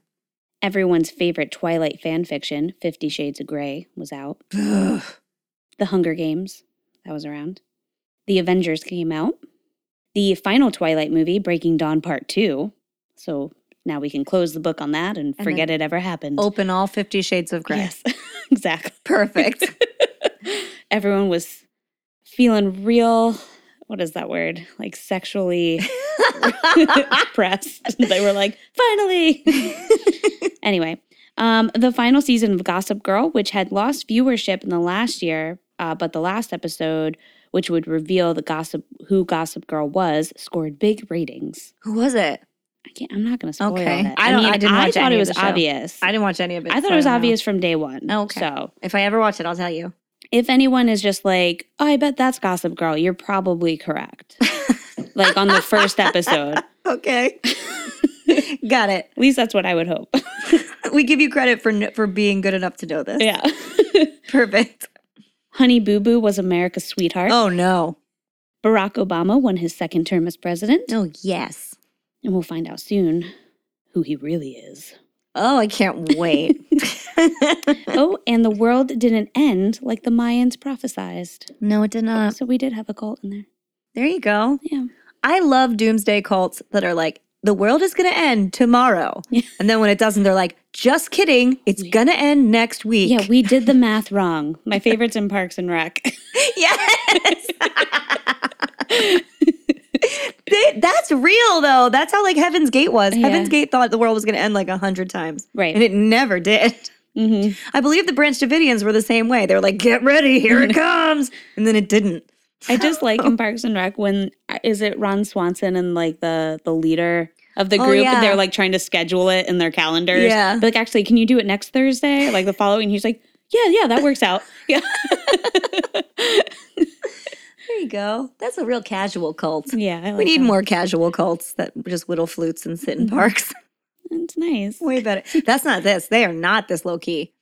Everyone's favorite Twilight fan fiction, Fifty Shades of Grey, was out. Ugh. The Hunger Games, that was around. The Avengers came out. The final Twilight movie, Breaking Dawn Part 2. So now we can close the book on that and And forget it ever happened. Open all 50 shades of gray. Yes, exactly. Perfect. Everyone was feeling real, what is that word? Like sexually pressed. they were like, finally. anyway, um, the final season of Gossip Girl, which had lost viewership in the last year, uh, but the last episode, which would reveal the gossip who Gossip Girl was, scored big ratings. Who was it? I can't. I'm not going to spoil Okay. it. I don't- I didn't watch thought any it was obvious. I didn't watch any of it. I thought it was obvious from day one. Okay. So If I ever watch it, I'll tell you. If anyone is just like, oh, I bet that's Gossip Girl, you're probably correct. like on the first episode. Okay. Got it. At least that's what I would hope. We give you credit for for being good enough to know this. yeah. Perfect. Honey Boo Boo was America's sweetheart. Oh no. Barack Obama won his second term as president. Oh yes. And we'll find out soon who he really is. Oh, I can't wait. oh, and the world didn't end like the Mayans prophesized. no, it did not. So we did have a cult in there. There you go. Yeah. I love doomsday cults that are like the world is going to end tomorrow. and then when it doesn't, they're like, just kidding. It's going to end next week. Yeah, we did the math wrong. My favorite's in Parks and Rec. yes. They- that's real though. That's how like Heaven's Gate was. Yeah. Heaven's Gate thought the world was going to end like a hundred times, Right. and it never did. hmm I believe the Branch Davidians were the same way. They were like, "Get ready, here it comes," and then it didn't. I just like in Parks and Rec when is it Ron Swanson and like the the leader of the Oh, group? yeah. They're like trying to schedule it in their calendars. Yeah. But like, actually, can you do it next Thursday? Like the following? He's like, yeah, yeah, that works out. Yeah. There you go. That's a real casual cult. yeah. I we need that. more casual cults that just whittle flutes and sit in mm-hmm. parks. It's nice. Way better. That's not this. They are not this low key.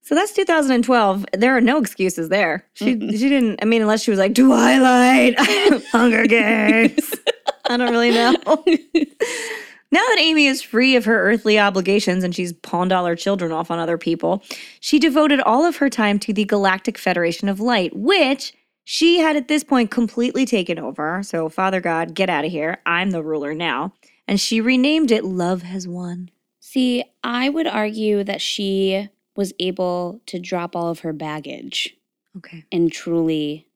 So that's 2012. There are no excuses there. She Mm-mm. she didn't. I mean, unless she was like Twilight, Hunger Games. I don't really know. now that Amy is free of her earthly obligations and she's pawned all her children off on other people, she devoted all of her time to the Galactic Federation of Light, which she had at this point completely taken over. So, Father God, get out of here. I'm the ruler now. And she renamed it Love Has Won. See, I would argue that she was able to drop all of her baggage Okay. and truly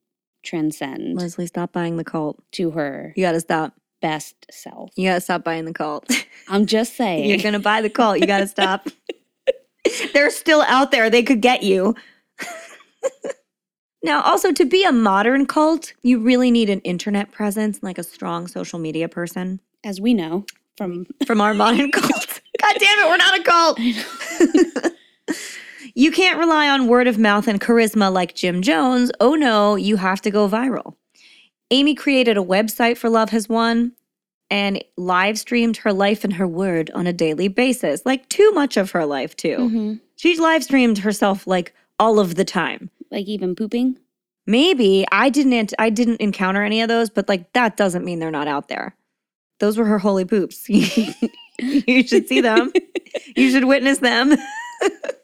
transcend Leslie, stop buying the cult. to her You gotta stop. best self. You gotta stop buying the cult. I'm just saying. You're gonna buy the cult. You gotta stop. They're still out there. They could get you. now, also to be a modern cult, you really need an internet presence, like a strong social media person. as we know from From our modern cult. God damn it, we're not a cult. you can't rely on word of mouth and charisma like Jim Jones. Oh no, you have to go viral. Amy created a website for Love Has Won and live streamed her life and her word on a daily basis. Like too much of her life, too. Mhm. She's live streamed herself like all of the time. Like even pooping. Maybe I didn't I didn't encounter any of those, but like that doesn't mean they're not out there. Those were her holy poops. you should see them. You should witness them.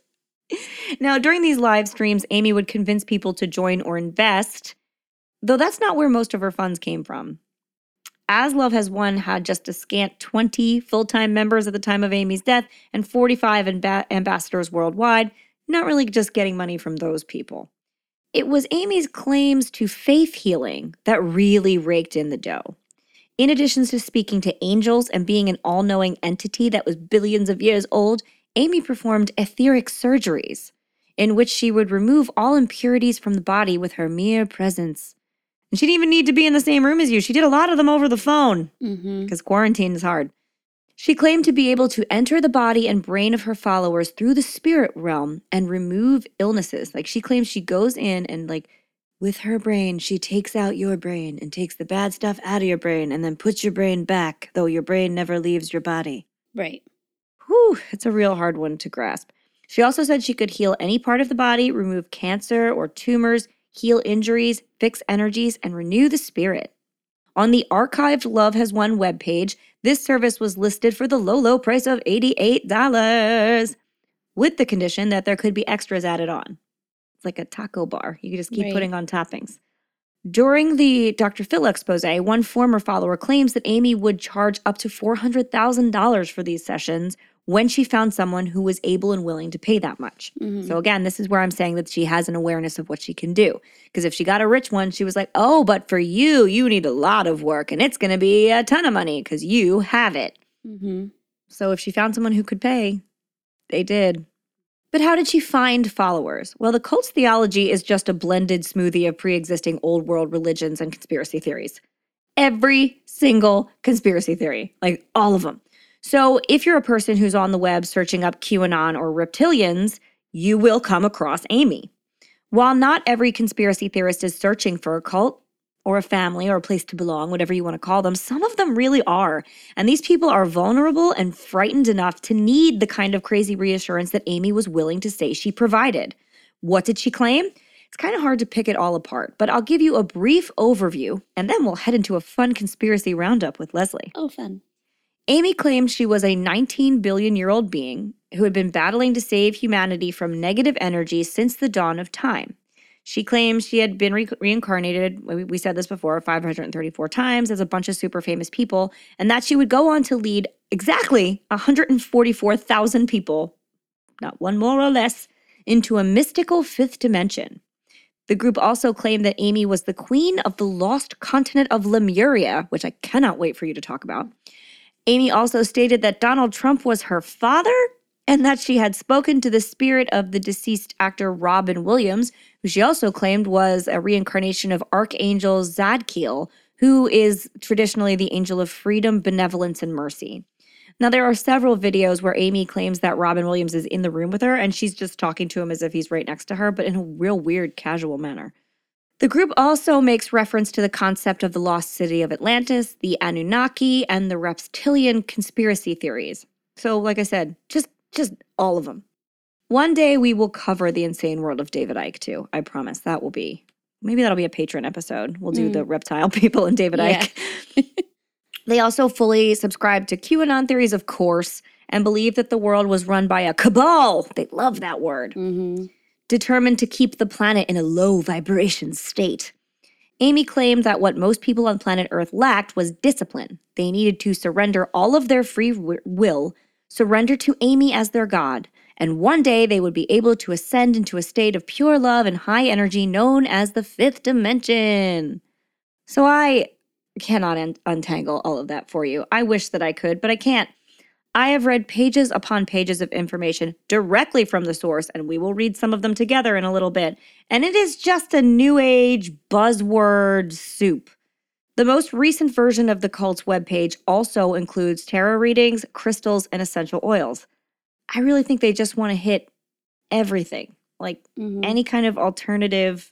now, during these live streams, Amy would convince people to join or invest, though that's not where most of her funds came from. As Love Has Won had just a scant 20 full time members at the time of Amy's death and 45 amba- ambassadors worldwide, not really just getting money from those people. It was Amy's claims to faith healing that really raked in the dough. In addition to speaking to angels and being an all knowing entity that was billions of years old, Amy performed etheric surgeries in which she would remove all impurities from the body with her mere presence. And she didn't even need to be in the same room as you. She did a lot of them over the phone Mm-hmm. because quarantine is hard. She claimed to be able to enter the body and brain of her followers through the spirit realm and remove illnesses. Like she claims she goes in and like with her brain, she takes out your brain and takes the bad stuff out of your brain and then puts your brain back, though your brain never leaves your body. Right. Whew, it's a real hard one to grasp. She also said she could heal any part of the body, remove cancer or tumors, heal injuries, fix energies, and renew the spirit. On the archived Love Has Won webpage, this service was listed for the low, low price of $88, with the condition that there could be extras added on. It's like a taco bar. You could just keep Right. putting on toppings. During the Dr. Phil expose, one former follower claims that Amy would charge up to $400,000 for these sessions when she found someone who was able and willing to pay that much. Mhm. So, again, this is where I'm saying that she has an awareness of what she can do. Because if she got a rich one, she was like, oh, but for you, you need a lot of work and it's going to be a ton of money because you have it. Mhm. So, if she found someone who could pay, they did. But how did she find followers? Well, the cult's theology is just a blended smoothie of pre existing old world religions and conspiracy theories. Every single conspiracy theory, like all of them. So, if you're a person who's on the web searching up QAnon or reptilians, you will come across Amy. While not every conspiracy theorist is searching for a cult or a family or a place to belong, whatever you want to call them, some of them really are. And these people are vulnerable and frightened enough to need the kind of crazy reassurance that Amy was willing to say she provided. What did she claim? It's kind of hard to pick it all apart, but I'll give you a brief overview and then we'll head into a fun conspiracy roundup with Leslie. Oh, fun. Amy claimed she was a 19 billion year old being who had been battling to save humanity from negative energy since the dawn of time. She claims she had been re- reincarnated, we we said this before, 534 times as a bunch of super famous people, and that she would go on to lead exactly 144,000 people, not one more or less, into a mystical fifth dimension. The group also claimed that Amy was the queen of the lost continent of Lemuria, which I cannot wait for you to talk about. Amy also stated that Donald Trump was her father and that she had spoken to the spirit of the deceased actor Robin Williams, who she also claimed was a reincarnation of Archangel Zadkiel, who is traditionally the angel of freedom, benevolence, and mercy. Now, there are several videos where Amy claims that Robin Williams is in the room with her and she's just talking to him as if he's right next to her, but in a real weird, casual manner. The group also makes reference to the concept of the lost city of Atlantis, the Anunnaki, and the reptilian conspiracy theories. So, like I said, just just all of them. One day we will cover the insane world of David Icke too. I promise that will be. Maybe that'll be a patron episode. We'll do Mm. the reptile people and David Yeah. Icke. they also fully subscribe to QAnon theories, of course, and believe that the world was run by a cabal. They love that word hmm determined to keep the planet in a low vibration state. Amy claimed that what most people on planet Earth lacked was discipline. They needed to surrender all of their free wi- will, surrender to Amy as their God, and one day they would be able to ascend into a state of pure love and high energy known as the fifth dimension. So I cannot un- untangle all of that for you. I wish that I could, but I can't. I have read pages upon pages of information directly from the source, and we will read some of them together in a little bit. And it is just a new age buzzword soup. The most recent version of the cult's webpage also includes tarot readings, crystals, and essential oils. I really think they just want to hit everything, like hmm any kind of alternative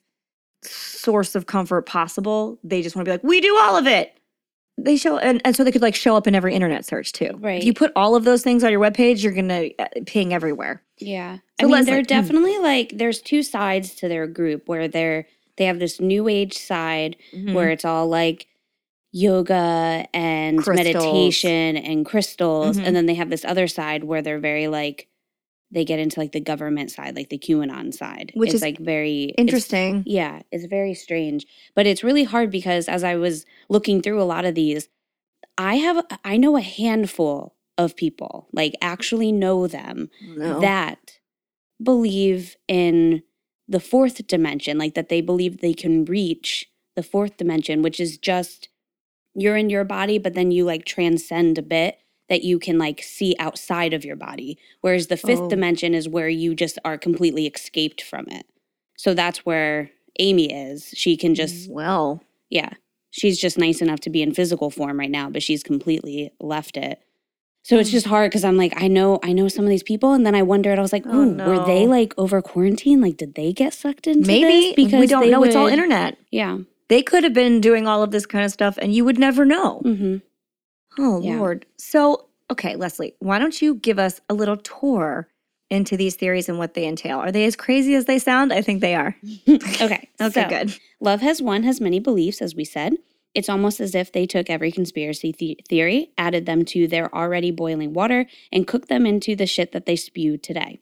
source of comfort possible. They just want to be like, we do all of it. They show, and, and so they could like show up in every internet search too. Right. If you put all of those things on your webpage, you're going to ping everywhere. Yeah. So I mean, they're mm. definitely like, there's two sides to their group where they're, they have this new age side Mm-hmm. where it's all like yoga and Crystals. meditation and crystals. Mhm. And then they have this other side where they're very like, they get into like the government side, like the QAnon side, Which it's is like very it's- Interesting. yeah, it's very strange. But it's really hard because as I was looking through a lot of these, I have I know a handful of people, like actually know them No. that believe in the fourth dimension, like that they believe they can reach the fourth dimension, which is just you're in your body, but then you like transcend a bit that you can like see outside of your body. Whereas the fifth Oh. dimension is where you just are completely escaped from it. So that's where Amy is. She can just, well, yeah, she's just nice enough to be in physical form right now, but she's completely left it. So it's Mm. just hard because I'm like, I know, I know some of these people, and then I wondered, I was like, Oh, oh, were they like over quarantine? Like, did they get sucked into maybe this? we don't know. It's all internet. Yeah. They could have been doing all of this kind of stuff and you would never know. hmm Oh, Yeah. Lord. So, okay, Leslie, why don't you give us a little tour into these theories and what they entail? Are they as crazy as they sound? I think they are. okay. Okay, so, good. Love Has Won has many beliefs, as we said. It's almost as if they took every conspiracy the- theory, added them to their already boiling water, and cooked them into the shit that they spew today.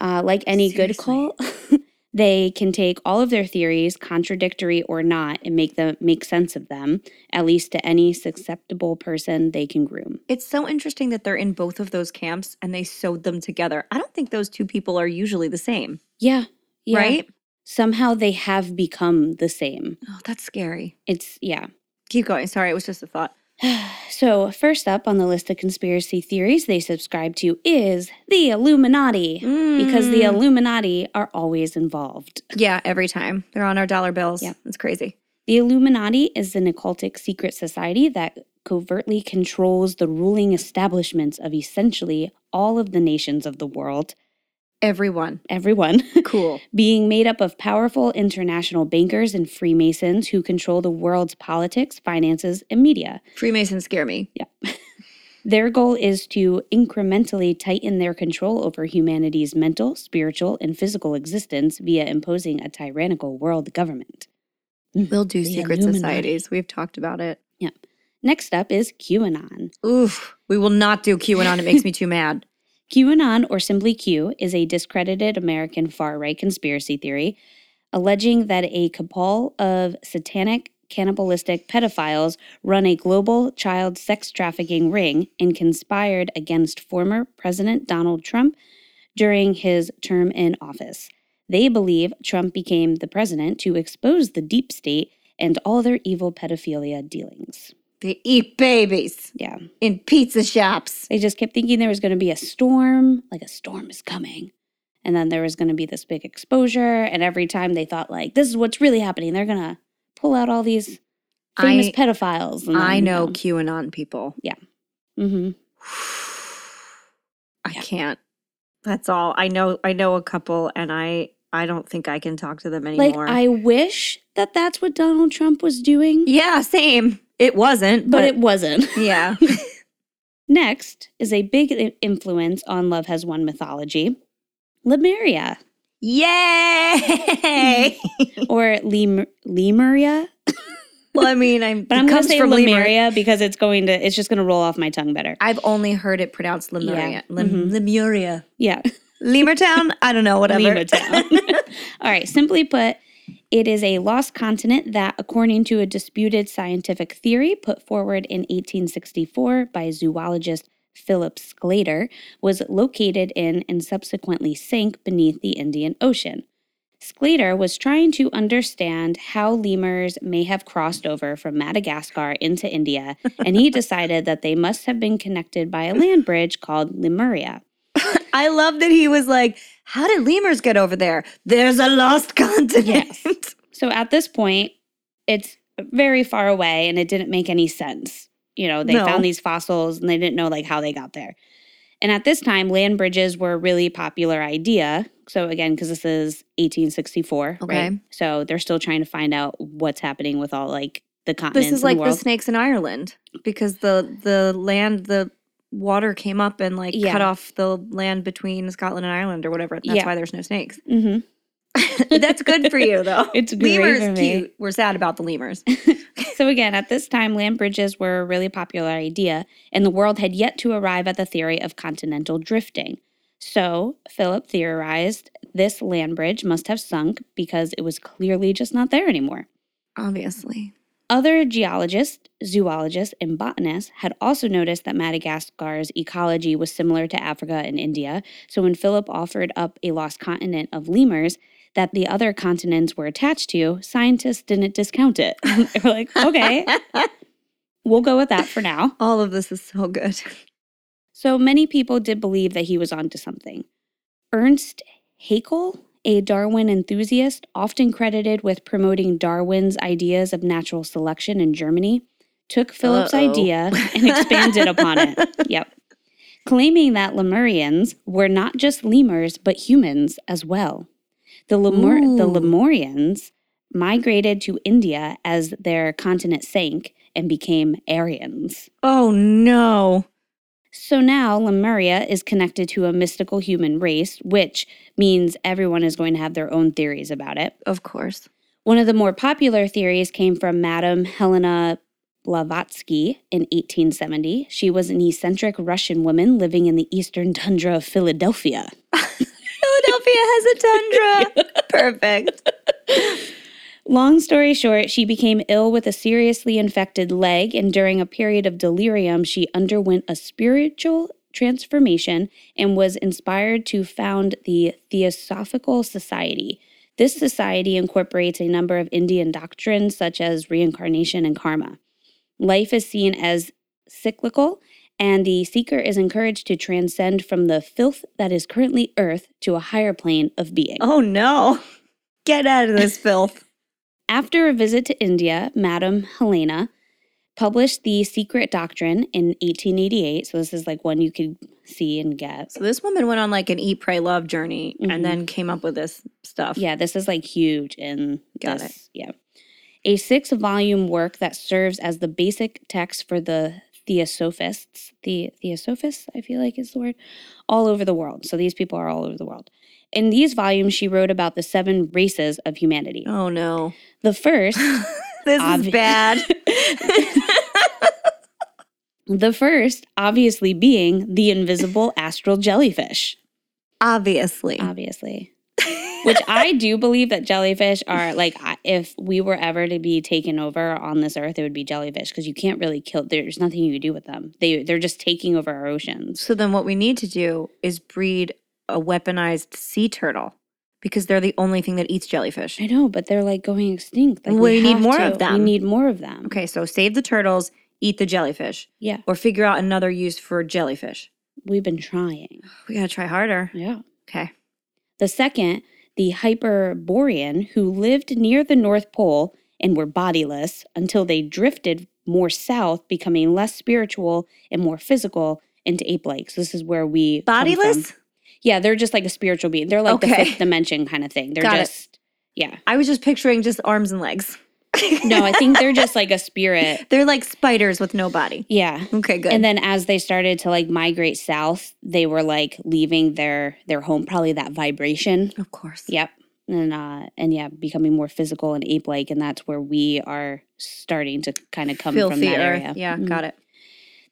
Uh, like any good cult, they can take all of their theories, contradictory or not, and make them make sense of them, at least to any susceptible person they can groom. It's so interesting that they're in both of those camps and they sewed them together. I don't think those two people are usually the same, Yeah, yeah. right? Somehow they have become the same. Oh, that's scary. It's yeah. Keep going. Sorry, it was just a thought. So, first up on the list of conspiracy theories they subscribe to is the Illuminati, because the Mm. Illuminati are always involved. Yeah, every time. They're on our dollar bills. Yeah. It's crazy. The Illuminati is an occultic secret society that covertly controls the ruling establishments of essentially all of the nations of the world, Everyone. everyone, Cool. being made up of powerful international bankers and Freemasons who control the world's politics, finances, and media. Freemasons scare me. Yeah. Their goal is to incrementally tighten their control over humanity's mental, spiritual, and physical existence via imposing a tyrannical world government. Mm-hmm. We'll do The secret Illuminati. societies. We've talked about it. Yeah. Next up is QAnon. Oof. We will not do QAnon. It makes me too mad. QAnon, or simply Q, is a discredited American far right conspiracy theory alleging that a cabal of satanic, cannibalistic pedophiles run a global child sex trafficking ring and conspired against former President Donald Trump during his term in office. They believe Trump became the president to expose the deep state and all their evil pedophilia dealings. They eat babies Yeah. in pizza shops. They just kept thinking there was going to be a storm, like a storm is coming. And then there was going to be this big exposure. And every time they thought, like, this is what's really happening, they're going to pull out all these famous I- pedophiles. And I then, know QAnon people. Yeah Mm-hmm. I Yeah. can't. That's all. I know I know a couple and I I don't think I can talk to them anymore. Like, anymore. I wish that that's what Donald Trump was doing, yeah, same. It wasn't, but but, it wasn't. yeah. Next is a big influence on Love Has Won mythology, Lemuria Yay! or Lemur- Lemuria. well, I mean, I'm But I'm going to say from Lemuria because it's going to, it's just going to roll off my tongue better. I've only heard it pronounced Lemuria. Yeah. Lem- Mhm. Lemuria. Yeah. Lemurtown? I don't know, whatever. Lemurtown. All right. Simply put, it is a lost continent that, according to a disputed scientific theory put forward in 1864 by zoologist Philip Sclater, was located in and subsequently sank beneath the Indian Ocean. Sclater was trying to understand how lemurs may have crossed over from Madagascar into India, and he decided that they must have been connected by a land bridge called Lemuria. I love that he was like, How did lemurs get over there? There's a lost continent. Yes. So at this point, it's very far away and it didn't make any sense. You know, they No. found these fossils and they didn't know like how they got there. And at this time, land bridges were a really popular idea. So again, because this is 1864, Okay. right? So they're still trying to find out what's happening with all like the continents. This is like the the, snakes in Ireland because the the land the water came up and like Yeah. cut off the land between Scotland and Ireland or whatever. That's Yeah. why there's no snakes. Mhm. That's good for you though. It's great lemurs for me. cute. We're sad about the lemurs. So again, at this time, land bridges were a really popular idea, and the world had yet to arrive at the theory of continental drifting. So Philip theorized this land bridge must have sunk because it was clearly just not there anymore. Obviously. Other geologists, zoologists, and botanists had also noticed that Madagascar's ecology was similar to Africa and India. So when Philip offered up a lost continent of lemurs that the other continents were attached to, scientists didn't discount it. they were like, okay, we'll go with that for now. All of this is so good. So many people did believe that he was onto something. Ernst Haeckel, a Darwin enthusiast, often credited with promoting Darwin's ideas of natural selection in Germany, took Philip's Uh-oh. idea and expanded upon it. Yep. Claiming that Lemurians were not just lemurs, but humans as well. The, Lemur- the Lemurians migrated to India as their continent sank and became Aryans. Oh no. So now Lemuria is connected to a mystical human race, which means everyone is going to have their own theories about it. Of course. One of the more popular theories came from Madame Helena Blavatsky in 1870. She was an eccentric Russian woman living in the eastern tundra of Philadelphia. Philadelphia has a tundra. Perfect. Long story short, she became ill with a seriously infected leg, and during a period of delirium, she underwent a spiritual transformation and was inspired to found the Theosophical Society. This society incorporates a number of Indian doctrines such as reincarnation and karma. Life is seen as cyclical, and the seeker is encouraged to transcend from the filth that is currently earth to a higher plane of being. Oh no. Get out of this filth. After a visit to India, Madame Helena published The Secret Doctrine in 1888. So, this is like one you could see and get. So this woman went on like an eat, pray, love journey Mhm. and then came up with this stuff. Yeah, this is like huge in Got this. Yeah. A six volume work that serves as the basic text for the Theosophists, the Theosophists, I feel like is the word, all over the world. So these people are all over the world. In these volumes, she wrote about the seven races of humanity. Oh no. The first this Obvi- is bad. The first, obviously, being the invisible astral jellyfish. Obviously. Obviously. Which I do believe that jellyfish are like, if we were ever to be taken over on this earth, it would be jellyfish because you can't really kill. There's nothing you can do with them. They they're just taking over our oceans. So then what we need to do is breed a weaponized sea turtle because they're the only thing that eats jellyfish. I know, but they're like going extinct. Like, We need more to. of them. We need more of them. Okay, so save the turtles, eat the jellyfish, Yeah, or figure out another use for jellyfish. we've been trying. We gotta try harder. Yeah. Okay. The second, the Hyperborean, who lived near the North Pole and were bodiless until they drifted more south, becoming less spiritual and more physical into ape like. So this is where we. Bodiless? Yeah, they're just like a spiritual being. They're like the fifth dimension kind of thing. They're Got it. just yeah. I was just picturing just arms and legs. No, I think they're just like a spirit. They're like spiders with no body. Yeah. Okay, good. And then as they started to like migrate south, they were like leaving their their home, probably that vibration. of course. Yep. And uh and yeah, becoming more physical and ape like, and that's where we are starting to kind of come from that earth. area. Yeah, Mhm. got it.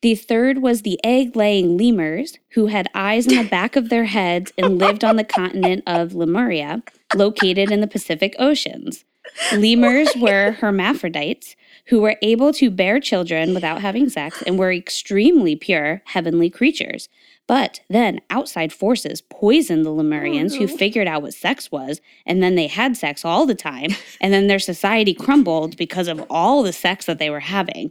The third was the egg laying lemurs, who had eyes in the back of their heads and lived on the continent of Lemuria, located in the Pacific Oceans. Lemurs were hermaphrodites who were able to bear children without having sex and were extremely pure heavenly creatures. But then outside forces poisoned the oh, Lemurians who no. figured out what sex was, and then they had sex all the time, and then their society crumbled because of all the sex that they were having.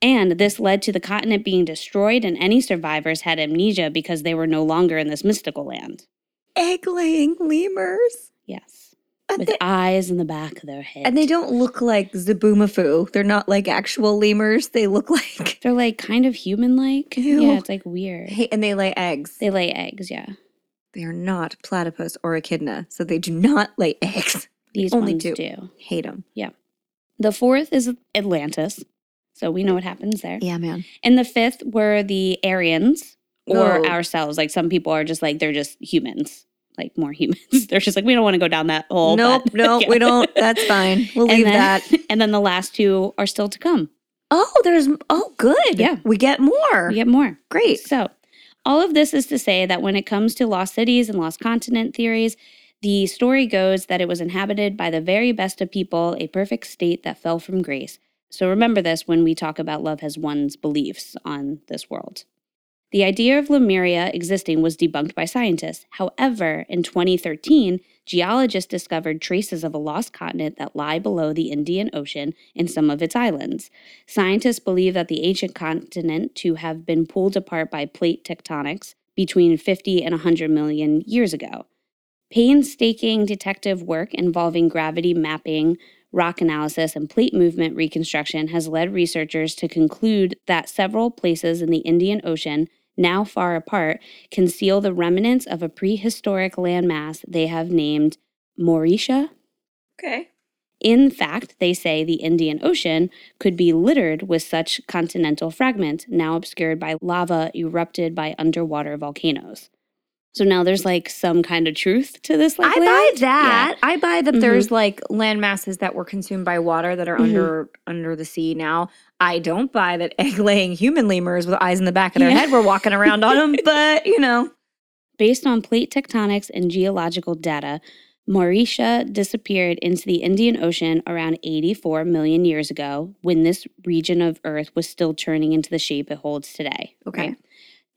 And this led to the continent being destroyed, and any survivors had amnesia because they were no longer in this mystical land. Egg laying lemurs. Yes. And With they, eyes in the back of their head. and they don't look like Zoboomafoo. They're not like actual lemurs. They look like They're like kind of human like. Yeah, it's like weird. hey, and they lay eggs. They lay eggs, yeah. They are not platypus or echidna, so they do not lay eggs. These Only ones two. do. Hate them. Yeah. The fourth is Atlantis. So we know what happens there. Yeah, man. And the fifth were the Aryans or No. ourselves. Like some people are just like, they're just humans, like more humans. they're just like, we don't want to go down that hole. nope, but- nope, Yeah. we don't. That's fine. We'll And leave then- that. And then the last two are still to come. Oh, there's oh good. Yeah. We get more. We get more. Great. So, all of this is to say that when it comes to lost cities and lost continent theories, the story goes that it was inhabited by the very best of people, a perfect state that fell from grace. So, remember this when we talk about Love Has Won's beliefs on this world. The idea of Lemuria existing was debunked by scientists. However, in 2013, geologists discovered traces of a lost continent that lie below the Indian Ocean in some of its islands. Scientists believe that the ancient continent to have been pulled apart by plate tectonics between 50 and 100 million years ago. Painstaking detective work involving gravity mapping, rock analysis, and plate movement reconstruction has led researchers to conclude that several places in the Indian Ocean, now far apart, conceal the remnants of a prehistoric landmass they have named Mauritia. Okay. In fact, they say the Indian Ocean could be littered with such continental fragments, now obscured by lava erupted by underwater volcanoes. So now there's like some kind of truth to this. Like I buy land. that. I buy that Mhm. there's like land masses that were consumed by water that are Mhm. under under the sea now. I don't buy that egg laying human lemurs with eyes in the back of their Yeah. head were walking around on them, but you know. Based on plate tectonics and geological data, Mauritia disappeared into the Indian Ocean around 84 million years ago when this region of Earth was still turning into the shape it holds today. Okay.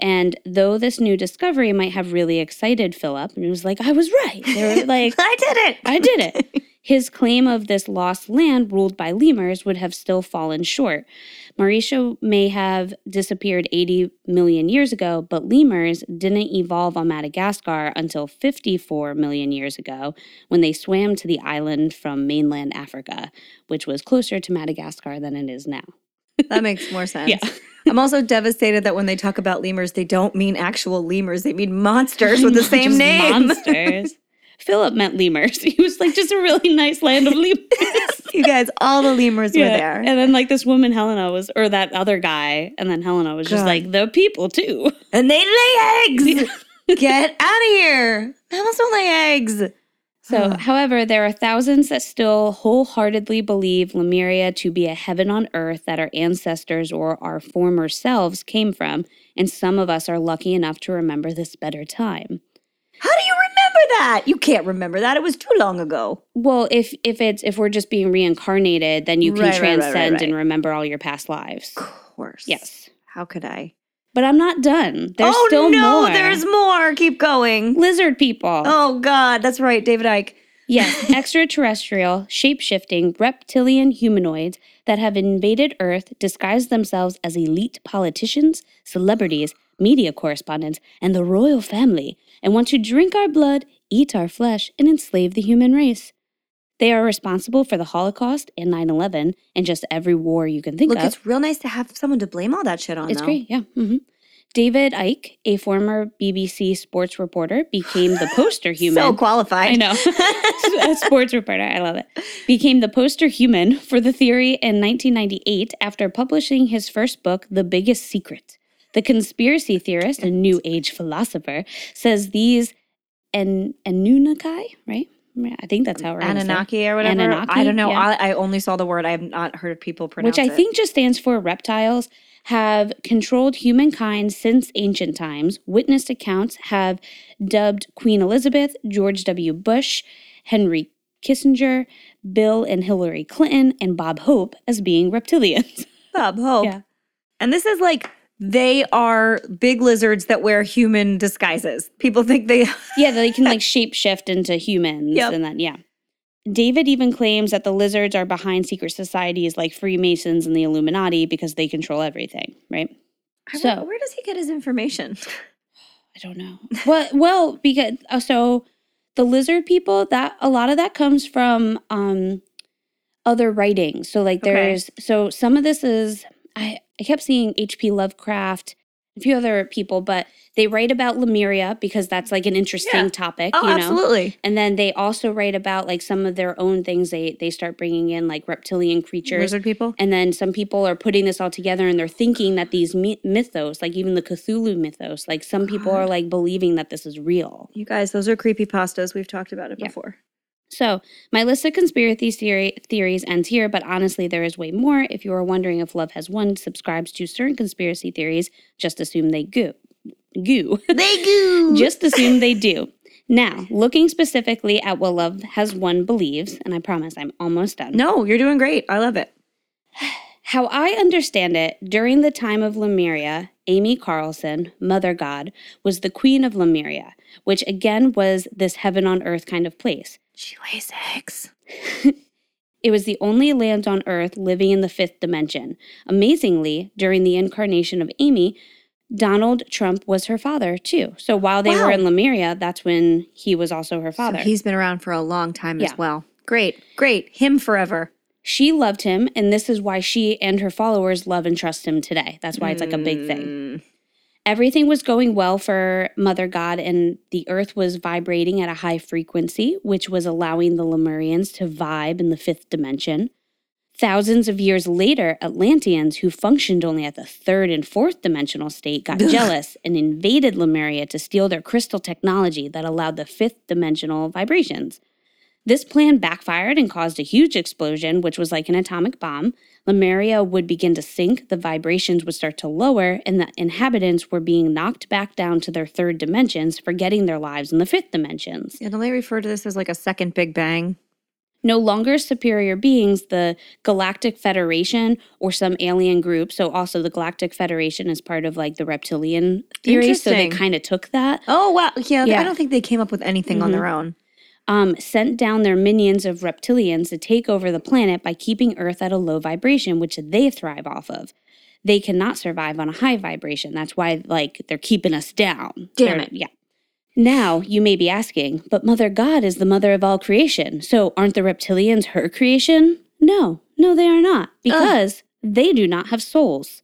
And though this new discovery might have really excited Philip, and he was like, I was right. They were like, I did it. I did it. His claim of this lost land ruled by lemurs would have still fallen short. Mauritia may have disappeared 80 million years ago, but lemurs didn't evolve on Madagascar until 54 million years ago when they swam to the island from mainland Africa, which was closer to Madagascar than it is now. That makes more sense. Yeah. I'm also devastated that when they talk about lemurs, they don't mean actual lemurs. They mean monsters with the same name. Monsters. Philip meant lemurs. He was like, just a really nice land of lemurs. you guys, all the lemurs were there. And then like this woman Helena was, or that other guy, and then Helena was just like the people too. And they lay eggs. Get out of here. Mammals don't lay eggs. So, Huh. however, there are thousands that still wholeheartedly believe Lemuria to be a heaven on earth that our ancestors or our former selves came from, and some of us are lucky enough to remember this better time. How do you remember that? You can't remember that. It was too long ago. Well, if if it's if we're just being reincarnated, then you can Right, right, right, transcend right. and remember all your past lives. Of course. Yes. How could I? But I'm not done. There's oh still no, more. there's more. Keep going. lizard people. Oh God, that's right, David Icke. Yes, extraterrestrial, shape shifting, reptilian humanoids that have invaded Earth disguise themselves as elite politicians, celebrities, media correspondents, and the royal family, and want to drink our blood, eat our flesh, and enslave the human race. They are responsible for the Holocaust and 9 11 and just every war you can think Look, of. Look, it's real nice to have someone to blame all that shit on. It's though. great, yeah. hmm David Icke, a former BBC sports reporter, became the poster human. So qualified. I know. a sports reporter. I love it. Became the poster human for the theory in 1998 after publishing his first book, The Biggest Secret. The conspiracy theorist and New Age philosopher says these en- Anunnaki, right? I think that's how we're gonna say it. Anunnaki or whatever. Anunnaki, I don't know. yeah. I, I only saw the word. I have not heard people pronounce which I it. think just stands for reptiles, have controlled humankind since ancient times. Witnessed accounts have dubbed Queen Elizabeth, George W. Bush, Henry Kissinger, Bill and Hillary Clinton, and Bob Hope as being reptilians. Bob Hope. Yeah. And this is like they are big lizards that wear human disguises. People think they. yeah, they can like shapeshift into humans. Yep. And then, yeah. David even claims that the lizards are behind secret societies like Freemasons and the Illuminati because they control everything, right? I So- wonder, where does he get his information? I don't know. well, well, because uh, so the lizard people that a lot of that comes from um other writings. So like Okay. there's so some of this is I I kept seeing H.P. Lovecraft, a few other people, but they write about Lemuria because that's like an interesting Yeah. topic, Oh, you know. absolutely. And then they also write about like some of their own things they they start bringing in like reptilian creatures. Lizard people. And then some people are putting this all together and they're thinking that these mythos, like even the Cthulhu mythos, like some people are like believing that this is real. You guys, those are creepy pastas. We've talked about it Yeah. before. So my list of conspiracy theory- theories ends here, but honestly, there is way more. If you are wondering if Love Has Won subscribes to certain conspiracy theories, just assume they goo. Goo. They go. just assume they do. Now, looking specifically at what Love Has Won believes, and I promise I'm almost done. no, you're doing great. I love it. How I understand it, during the time of Lemuria, Amy Carlson, Mother God, was the queen of Lemuria, which again was this heaven on earth kind of place. She lays eggs. It was the only land on earth living in the fifth dimension. Amazingly, during the incarnation of Amy, Donald Trump was her father too. So while they were in Lemuria, that's when he was also her So father. he's been around for a long time Yeah. as well. Great, great. Him forever. she loved him, and this is why she and her followers love and trust him today. That's why it's like a big thing. Mm. Everything was going well for Mother God, and the earth was vibrating at a high frequency, which was allowing the Lemurians to vibe in the fifth dimension. Thousands of years later, Atlanteans, who functioned only at the third and fourth dimensional state, got jealous and invaded Lemuria to steal their crystal technology that allowed the fifth dimensional vibrations. This plan backfired and caused a huge explosion, which was like an atomic bomb. Lemuria would begin to sink, the vibrations would start to lower, and the inhabitants were being knocked back down to their third dimensions, forgetting their lives in the fifth dimensions. Yeah, don't they refer to this as like a second Big Bang? No longer superior beings, the Galactic Federation or some alien group. So, also the Galactic Federation is part of like the reptilian theory. So, they Interesting. kind of took that. Oh wow, yeah, Yeah. I don't think they came up with anything on Mhm. their own. Um, sent down their minions of reptilians to take over the planet by keeping Earth at a low vibration, which they thrive off of. They cannot survive on a high vibration. That's why, like, they're keeping us down. Damn They're- it. Yeah. Now, you may be asking, but Mother God is the mother of all creation. So aren't the reptilians her creation? No, no, they are not, because they do not have souls.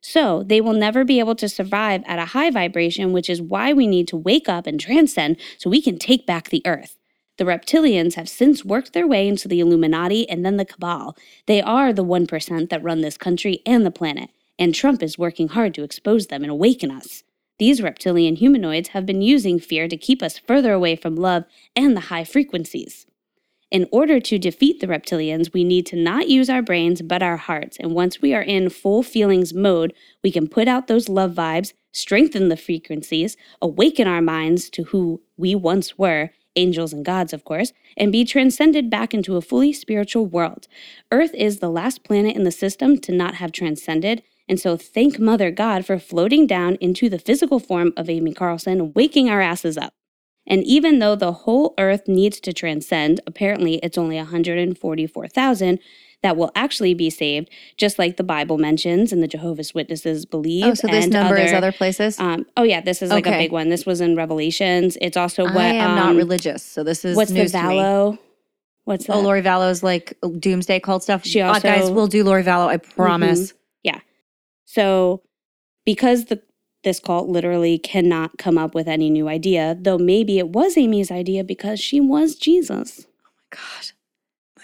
So they will never be able to survive at a high vibration, which is why we need to wake up and transcend so we can take back the earth. The reptilians have since worked their way into the Illuminati and then the Cabal. They are the 1% that run this country and the planet, and Trump is working hard to expose them and awaken us. These reptilian humanoids have been using fear to keep us further away from love and the high frequencies. In order to defeat the reptilians, we need to not use our brains but our hearts. And once we are in full feelings mode, we can put out those love vibes, strengthen the frequencies, awaken our minds to who we once were, angels and gods, of course, and be transcended back into a fully spiritual world. Earth is the last planet in the system to not have transcended, and so thank Mother God for floating down into the physical form of Amy Carlson, waking our asses up. And even though the whole earth needs to transcend, apparently it's only 144,000 that will actually be saved, just like the Bible mentions and the Jehovah's Witnesses believe. Oh, so this number is other places? Um, oh yeah, this is like a big one. This was in Revelations. It's also what I am not um, religious, so this is What's the. Vallow? What's that? Oh, Lori Vallow's like doomsday cult stuff. She Uh, also- guys, we'll do Lori Vallow. I promise. Yeah. So, because the this cult literally cannot come up with any new idea, though maybe it was Amy's idea because she was Jesus. Oh my God,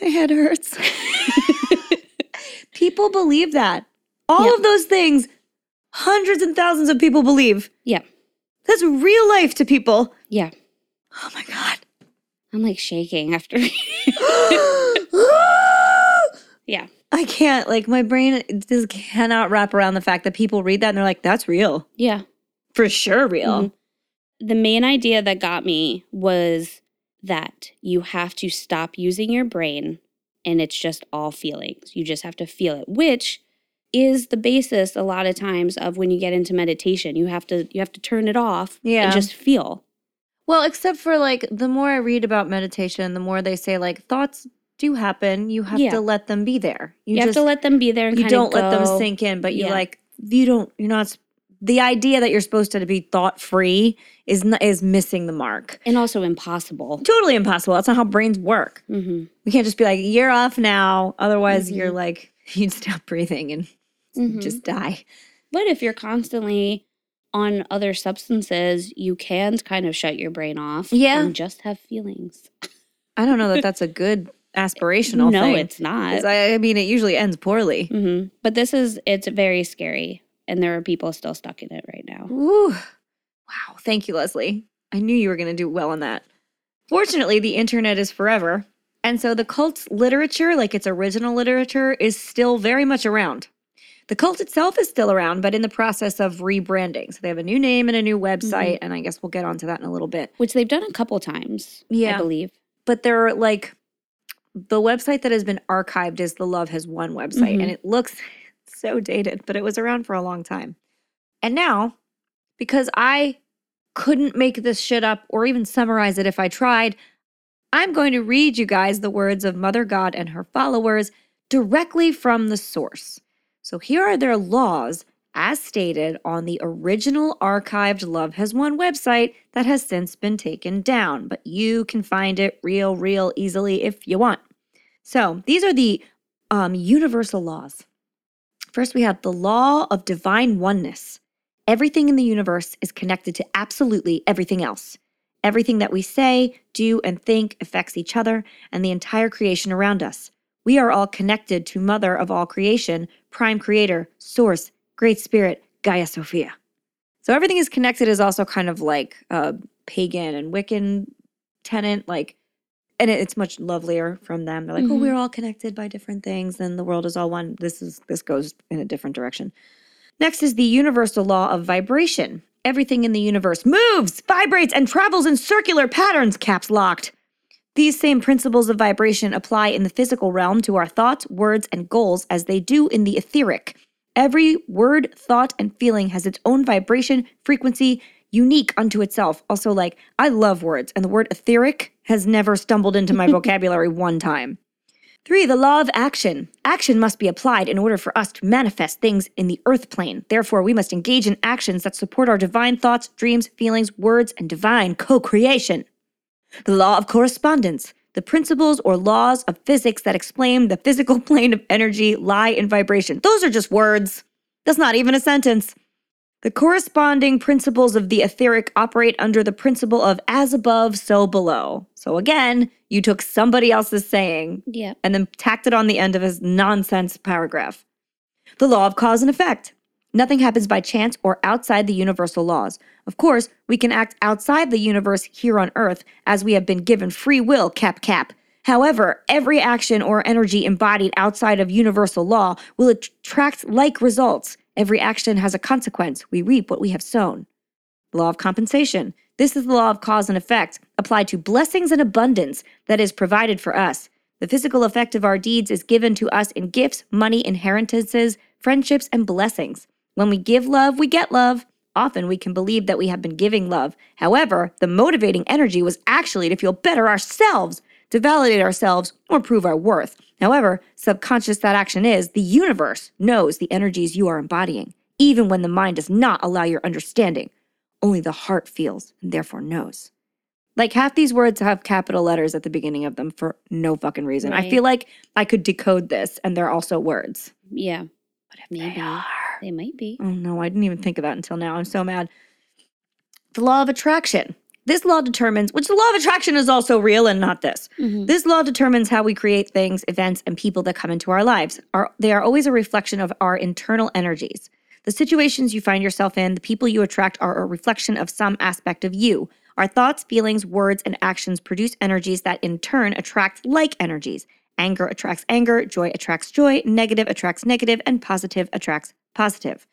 my head hurts. people believe that. All Yeah. of those things, hundreds and thousands of people believe. Yeah. That's real life to people. Yeah, Oh my God. I'm like shaking after. yeah, I can't, like, my brain just cannot wrap around the fact that people read that and they're like, that's real. yeah. For sure, real. Mhm. The main idea that got me was that you have to stop using your brain and it's just all feelings. You just have to feel it, which is the basis a lot of times of when you get into meditation. You have to you have to turn it off Yeah. and just feel. Well, except for like the more I read about meditation, the more they say like thoughts do happen. You have Yeah. to let them be there. You, have to let them be there and you don't let them sink in, but you Yeah. like you don't you're not the idea that you're supposed to be thought free is not, is missing the mark. and also impossible. Totally impossible. That's not how brains work. hmm We can't just be like you're off now, otherwise Mhm. you're like you'd stop breathing and Mhm. just die. But if you're constantly on other substances, you can kind of shut your brain off Yeah. and just have feelings. I don't know that that's a good aspirational no, thing. it's not I, I mean, it usually ends poorly. hmm But this is, it's very scary. And there are people still stuck in it right now. Ooh. Wow. Thank you, Leslie. I knew you were going to do well on that. Fortunately, the internet is forever. And so the cult's literature, like its original literature, is still very much around. The cult itself is still around, but in the process of rebranding. So they have a new name and a new website. And I guess we'll get onto that in a little bit. Which they've done a couple times, yeah. I believe. But they're like, the website that has been archived is the Love Has Won website. Mhm. And it looks so dated, but it was around for a long time. And now, because I couldn't make this shit up or even summarize it if I tried, I'm going to read you guys the words of Mother God and her followers directly from the source. So here are their laws as stated on the original archived Love Has Won website that has since been taken down, but you can find it real, real easily if you want. So these are the um, universal laws. First, we have the law of divine oneness. Everything in the universe is connected to absolutely everything else. Everything that we say, do, and think affects each other and the entire creation around us. We are all connected to Mother of all creation, Prime Creator, Source, Great Spirit, Gaia Sophia. So everything is connected is also kind of like a pagan and Wiccan tenant, like, and it- it's much lovelier from them. They're like, oh, Mhm. we're all connected by different things, and the world is all one. This is this goes in a different direction. Next is the universal law of vibration. Everything in the universe moves, vibrates, and travels in circular patterns, caps locked. These same principles of vibration apply in the physical realm to our thoughts, words, and goals as they do in the etheric. Every word, thought, and feeling has its own vibration, frequency, unique unto itself. Also, like, I love words, and the word etheric has never stumbled into my vocabulary one time. Three, the law of action. Action must be applied in order for us to manifest things in the earth plane. Therefore, we must engage in actions that support our divine thoughts, dreams, feelings, words, and divine co creation. The law of correspondence. The principles or laws of physics that explain the physical plane of energy lie in vibration. Those are just words. That's not even a sentence. The corresponding principles of the etheric operate under the principle of as above, so below. So again, you took somebody else's saying Yeah. and then tacked it on the end of his nonsense paragraph. The law of cause and effect. Nothing happens by chance or outside the universal laws. Of course, we can act outside the universe here on Earth as we have been given free will, cap cap. However, every action or energy embodied outside of universal law will attract like results. Every action has a consequence. We reap what we have sown. Law of compensation. This is the law of cause and effect applied to blessings and abundance that is provided for us. The physical effect of our deeds is given to us in gifts, money, inheritances, friendships, and blessings. When we give love, we get love. Often we can believe that we have been giving love. However, the motivating energy was actually to feel better ourselves, to validate ourselves, or prove our worth. However, subconscious that action is, the universe knows the energies you are embodying, even when the mind does not allow your understanding. Only the heart feels and therefore knows. Like half these words have capital letters at the beginning of them for no fucking reason. I feel like I could decode this and they're also words. Yeah. But if Maybe. they are. They might be. Oh no, I didn't even think of that until now. I'm so mad. The law of attraction. This law determines, which the law of attraction is also real and not this. Mhm. This law determines how we create things, events, and people that come into our lives. Are, they are always a reflection of our internal energies. The situations you find yourself in, the people you attract, are a reflection of some aspect of you. Our thoughts, feelings, words, and actions produce energies that in turn attract like energies. Anger attracts anger, joy attracts joy, negative attracts negative, and positive attracts positive.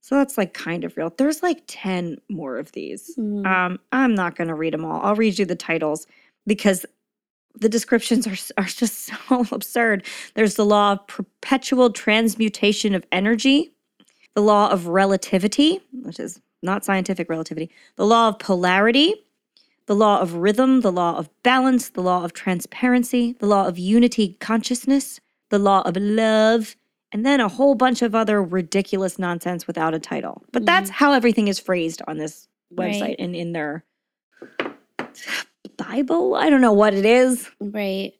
So that's like kind of real. There's like 10 more of these. Mhm. Um, I'm not going to read them all. I'll read you the titles because the descriptions are, are just so absurd. There's the law of perpetual transmutation of energy, the law of relativity, which is not scientific relativity, the law of polarity, the law of rhythm, the law of balance, the law of transparency, the law of unity consciousness, the law of love, and then a whole bunch of other ridiculous nonsense without a title. But that's mm-hmm. how everything is phrased on this website Right. and in their Bible. I don't know what it is. Right.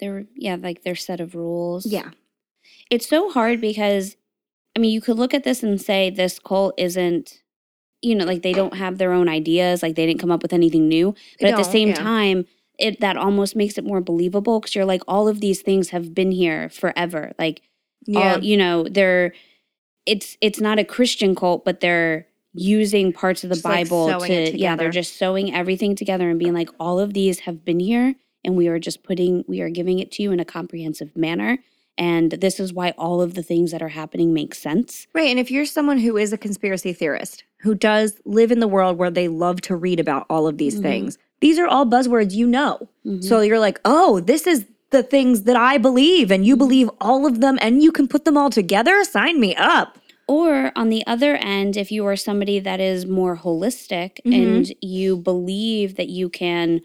They're yeah, like their set of rules. Yeah. It's so hard because I mean, you could look at this and say this cult isn't you know, like they don't have their own ideas, like they didn't come up with anything new. But at the same yeah. time, it that almost makes it more believable because you're like all of these things have been here forever. Like all you know, they're it's it's not a Christian cult, but they're using parts of the Just, Bible sewing to yeah, they're just sewing everything together and being like all of these have been here and we are just putting we are giving it to you in a comprehensive manner and this is why all of the things that are happening make sense. Right. And if you're someone who is a conspiracy theorist, who does live in the world where they love to read about all of these Mhm. things, these are all buzzwords you know. Mhm. So you're like, oh, this is the things that I believe, and you believe all of them, and you can put them all together? Sign me up. Or on the other end, if you are somebody that is more holistic Mhm. and you believe that you can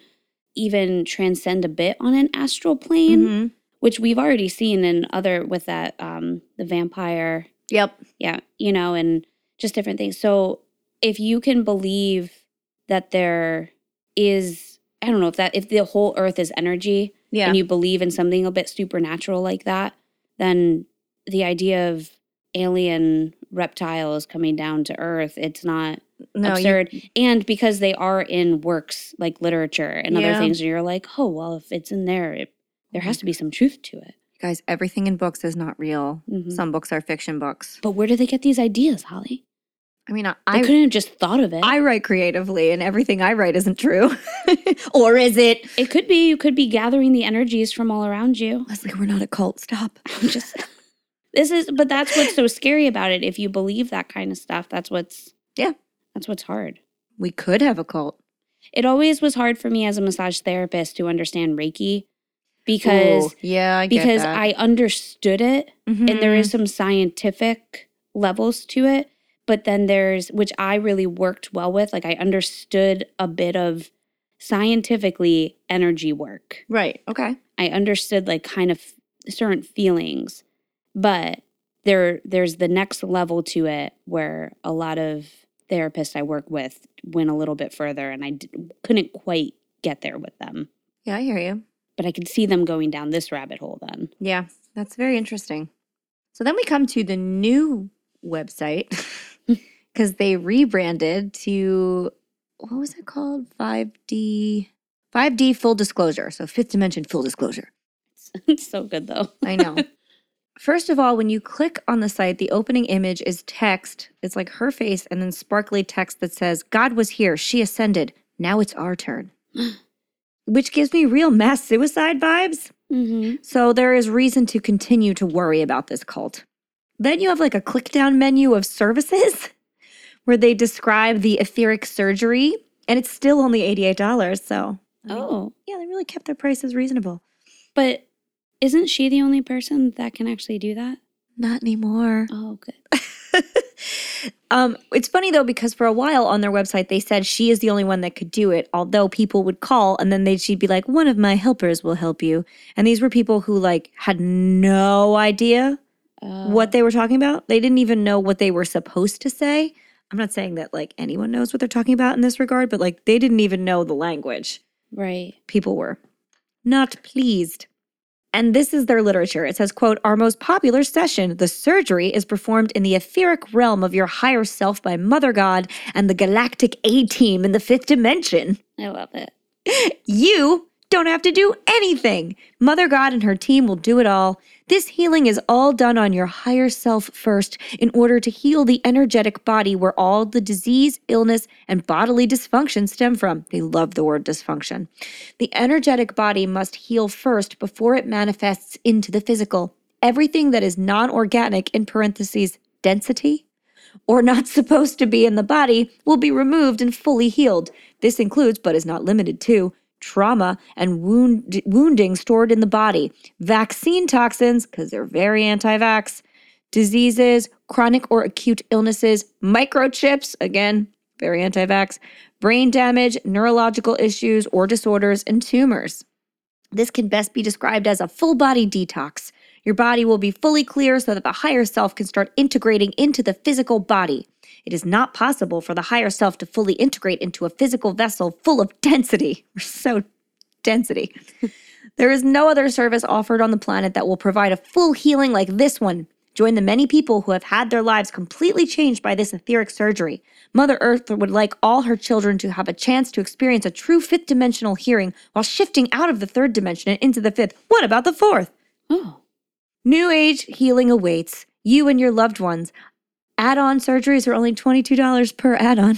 even transcend a bit on an astral plane, Mhm. which we've already seen in other with that um the vampire, Yep. yeah, you know, and just different things. So if you can believe that there is I don't know if that if the whole earth is energy Yeah. and you believe in something a bit supernatural like that, then the idea of alien reptiles coming down to earth, it's not no, you- absurd. and because they are in works like literature and other Yeah. things, you're like, oh, well, if it's in there, it, there has to be some truth to it. guys, everything in books is not real. Mhm. Some books are fiction books. But where do they get these ideas, Holly? I mean, I, I, couldn't have just thought of it. I write creatively, and everything I write isn't true. or is it? it could be you could be gathering the energies from all around you. Leslie, we're not a cult. Stop. I'm just this is but that's what's so scary about it. If you believe that kind of stuff, that's what's Yeah. That's what's hard. We could have a cult. It always was hard for me as a massage therapist to understand Reiki because Ooh, yeah, I get because that. I understood it and there is mm-hmm. some scientific levels to it, but then there's which I really worked well with. Like I understood a bit of scientifically energy work. right. Okay. I understood like kind of certain feelings, but there there's the next level to it where a lot of therapists I work with went a little bit further and I d- couldn't quite get there with them. Yeah, I hear you. But I could see them going down this rabbit hole then. Yeah, that's very interesting. So then we come to the new website because they rebranded to what was it called? 5D 5D full disclosure. So fifth dimension full disclosure. it's so good though. I know. First of all, when you click on the site, the opening image is text. It's like her face and then sparkly text that says, God was here, she ascended. Now it's our turn. Which gives me real mass suicide vibes. Mm-hmm. So there is reason to continue to worry about this cult. Then you have like a click down menu of services where they describe the etheric surgery And it's still only $88. So, I mean, Oh, yeah, they really kept their prices reasonable. but isn't she the only person that can actually do that? Not anymore. Oh, good. um, it's funny though because for a while on their website they said she is the only one that could do it. Although people would call and then they she'd be like, "One of my helpers will help you," and these were people who like had no idea Uh, what they were talking about. They didn't even know what they were supposed to say. I'm not saying that like anyone knows what they're talking about in this regard, but like they didn't even know the language. Right. People were not pleased. And this is their literature. It says, quote, our most popular session, the surgery, is performed in the etheric realm of your higher self by Mother God and the galactic A team in the fifth dimension. I love it. You don't have to do anything. Mother God and her team will do it all. This healing is all done on your higher self first in order to heal the energetic body where all the disease, illness, and bodily dysfunction stem from. They love the word dysfunction. The energetic body must heal first before it manifests into the physical. Everything that is non organic, in parentheses, density, or not supposed to be in the body will be removed and fully healed. This includes, but is not limited to, trauma and wound, wounding stored in the body, vaccine toxins, because they're very anti vax, diseases, chronic or acute illnesses, microchips, again, very anti vax, brain damage, neurological issues or disorders, and tumors. This can best be described as a full body detox. Your body will be fully clear so that the higher self can start integrating into the physical body. It is not possible for the higher self to fully integrate into a physical vessel full of density. We're so density. there is no other service offered on the planet that will provide a full healing like this one. Join the many people who have had their lives completely changed by this etheric surgery. Mother Earth would like all her children to have a chance to experience a true fifth dimensional hearing while shifting out of the third dimension and into the fifth. What about the fourth? Oh, New age healing awaits you and your loved ones. Add on surgeries are only $22 per add on.